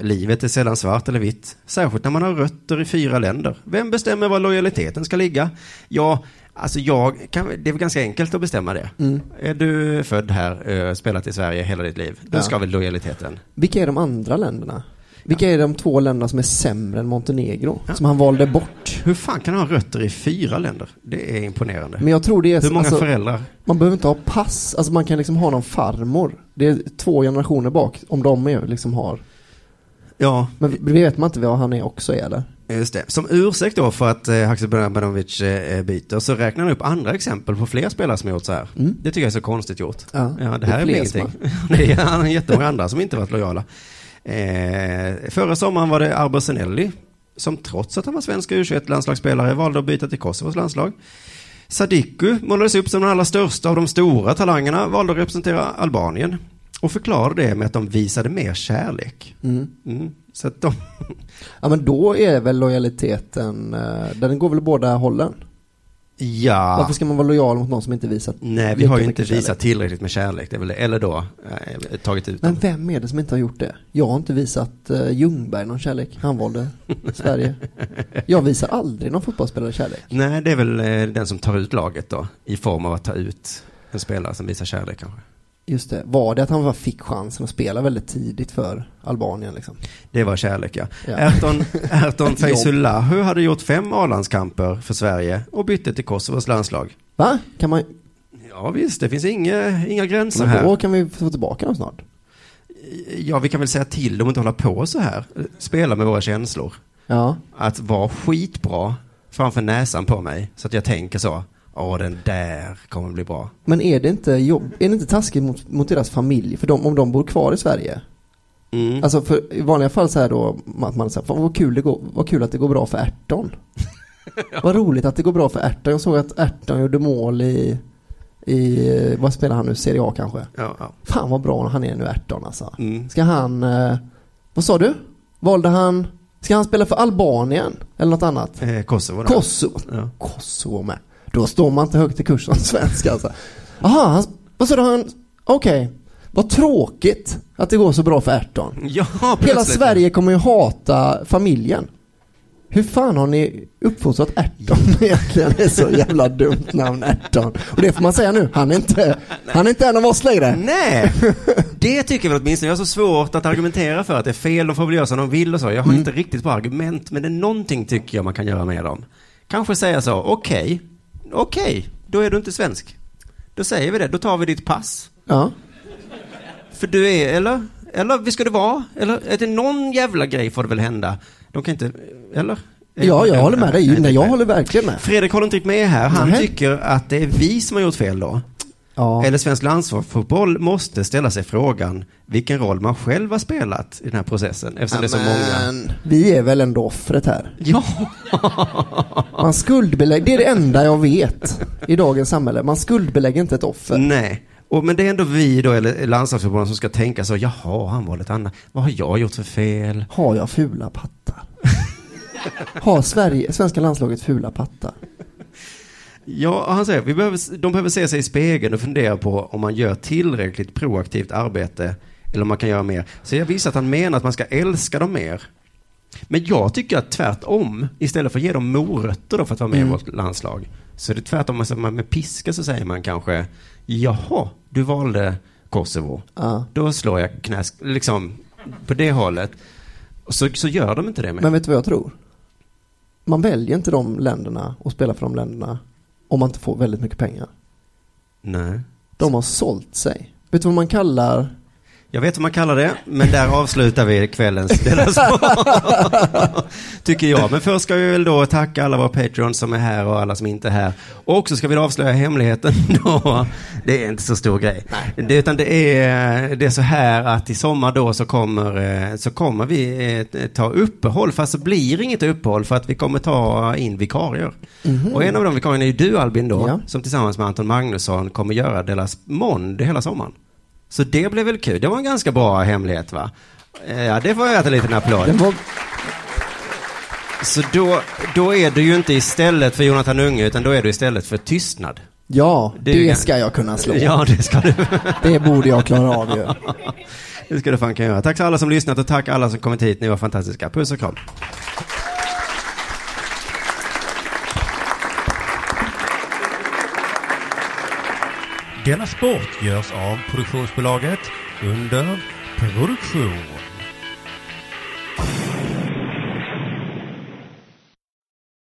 Livet är sällan svart eller vitt. Särskilt när man har rötter i fyra länder. Vem bestämmer var lojaliteten ska ligga? Ja, alltså jag kan, det är väl ganska enkelt att bestämma det. Mm. Är du född här, spelat i Sverige hela ditt liv, då Ja. ska väl lojaliteten. Vilka är de andra länderna? Vilka är de två länderna som är sämre än Montenegro? Som han valde bort? Hur fan kan han ha rötter i fyra länder? Det är imponerande. Men jag tror det är... Hur många alltså, föräldrar? Man behöver inte ha pass. Alltså man kan liksom ha någon farmor. Det är två generationer bak. Om de är, liksom har. Ja, Men vi vet man inte vad han är också är eller? Just det. Som ursäkt då för att eh, Haksabanovic eh, byter så räknar han upp andra exempel på fler spelare som gjort så här. Mm. Det tycker jag är så konstigt gjort. Ja, Ja, det det här är är ingenting. det är han har jättemånga andra som inte varit lojala. Eh, förra sommaren var det Arber Senelli som trots att han var svensk u landslagsspelare valde att byta till Kosovos landslag. Sadiku målades upp som den allra största av de stora talangerna, valde att representera Albanien. Och förklarade det med att de visade mer kärlek. Mm. Mm. Så att de, Ja men då är väl lojaliteten, eh, den går väl båda hållen? Ja. Varför ska man vara lojal mot någon som inte visat Nej, vi har ju inte kärlek? visat tillräckligt med kärlek. Det är väl det. Eller då, eh, tagit ut Men vem är det som inte har gjort det? Jag har inte visat uh, Ljungberg någon kärlek. Han valde Sverige. Jag visar aldrig någon fotbollsspelare kärlek. Nej, det är väl eh, den som tar ut laget då. I form av att ta ut en spelare som visar kärlek kanske. Just det. Var det att han fick chansen att spela väldigt tidigt för Albanien liksom? Det var kärlek ja. Ja. Erton, Erton Jobb. Feyzulahu hade gjort fem A-landskamper för Sverige och bytte till Kosovos landslag. Va? Kan man... Ja visst, det finns inga, inga gränser Men då här. kan vi få tillbaka dem snart. Ja, vi kan väl säga till dem att inte hålla på så här. Spela med våra känslor. Ja. Att vara skitbra framför näsan på mig. Så att jag tänker så. Åh, den där kommer bli bra. Men är det inte jobb... Är det inte taskigt mot, mot deras familj? För de, om de bor kvar i Sverige? Mm. Alltså för i vanliga fall så här då att man säger, vad kul, det går, vad kul att det går bra för Erton. Vad roligt att det går bra för Erton. Jag såg att Erton gjorde mål i, i vad spelar han nu, Serie A kanske? ja, ja. Fan vad bra han är nu Erton alltså. Mm. Ska han, eh, vad sa du? Valde han, ska han spela för Albanien? Eller något annat? Eh, Kosovo då. Kosovo. Ja. Kosovo med. Då står man inte högt i kurs som svensk alltså. Jaha, vad sa du han, okej. Vad tråkigt att det går så bra för Erton. Ja, Hela. Sverige kommer ju hata familjen. Hur fan har ni uppfostrat Erton egentligen? Det är så jävla dumt namn Erton. Och det får man säga nu, han är inte, han är inte en av oss längre. Nej, det tycker jag väl åtminstone. Jag har så svårt att argumentera för att det är fel. De får väl göra som de vill och så. Jag har inte riktigt bra argument, men det är någonting tycker jag man kan göra med dem. Kanske säga så, okej, okej, då är du inte svensk. Då säger vi det, då tar vi ditt pass. Ja. För du är, eller? Eller visst ska det vara? Eller är det någon jävla grej får det väl hända? De kan inte, eller? Ja, jag håller med dig. Nej, jag håller verkligen med. Fredrik håller inte med här. Han Nej. tycker att det är vi som har gjort fel då. Ja. Eller svensk landslagsfotboll måste ställa sig frågan vilken roll man själv har spelat i den här processen eftersom det är så många. Vi är väl ändå offret här. Ja, Man skuldbelägger, det är det enda jag vet i dagens samhälle. Man skuldbelägger inte ett offer. nej. Och, men det är ändå vi då, eller landslagsfotbollen som ska tänka så, jaha, han var lite annan. Vad har jag gjort för fel? Har jag fula pattar? Har Sverige, svenska landslaget fula pattar? Ja, han säger, vi behöver, de behöver se sig i spegeln och fundera på om man gör tillräckligt proaktivt arbete eller om man kan göra mer. Så jag visar att han menar att man ska älska dem mer. Men jag tycker att tvärtom, istället för att ge dem morötter då för att vara med Mm. i vårt landslag, så är det tvärtom, alltså man med piska så säger man kanske, jaha, du valde Kosovo, Ja. då slår jag knäsk, liksom på det hållet. Och så, så gör de inte det med. Men vet du vad jag tror? Man väljer inte de länderna och spelar för de länderna om man inte får väldigt mycket pengar. Nej. De har sålt sig. Vet du vad man kallar Jag vet vad man kallar det, men där avslutar vi kvällens. Tycker jag. Men först ska vi väl då tacka alla våra Patreons som är här och alla som inte är här. Och så ska vi avslöja hemligheten då. Det är inte så stor grej. Det, utan det är, det är så här att i sommar då så kommer, eh, så kommer vi eh, ta uppehåll. Fast så blir inget uppehåll för att vi kommer ta in vikarier. Och en av de vikarierna är ju du Albin då, Ja. som tillsammans med Anton Magnusson kommer göra Delas Mond hela sommaren. Så det blev väl kul. Det var en ganska bra hemlighet va? Eh, Ja, det får jag äta en liten applåd. Var, Så då, då är du ju inte istället för Jonathan Unge, utan då är du istället för tystnad. ja, Det det, ska jag kunna slå. Ja, det ska du. Det borde jag klara av ju. Det ska du fan kan göra. Tack till alla som lyssnat och tack alla som kommit hit. Ni var fantastiska. Puss och kram. Denna sport görs av produktionsbolaget under produktion.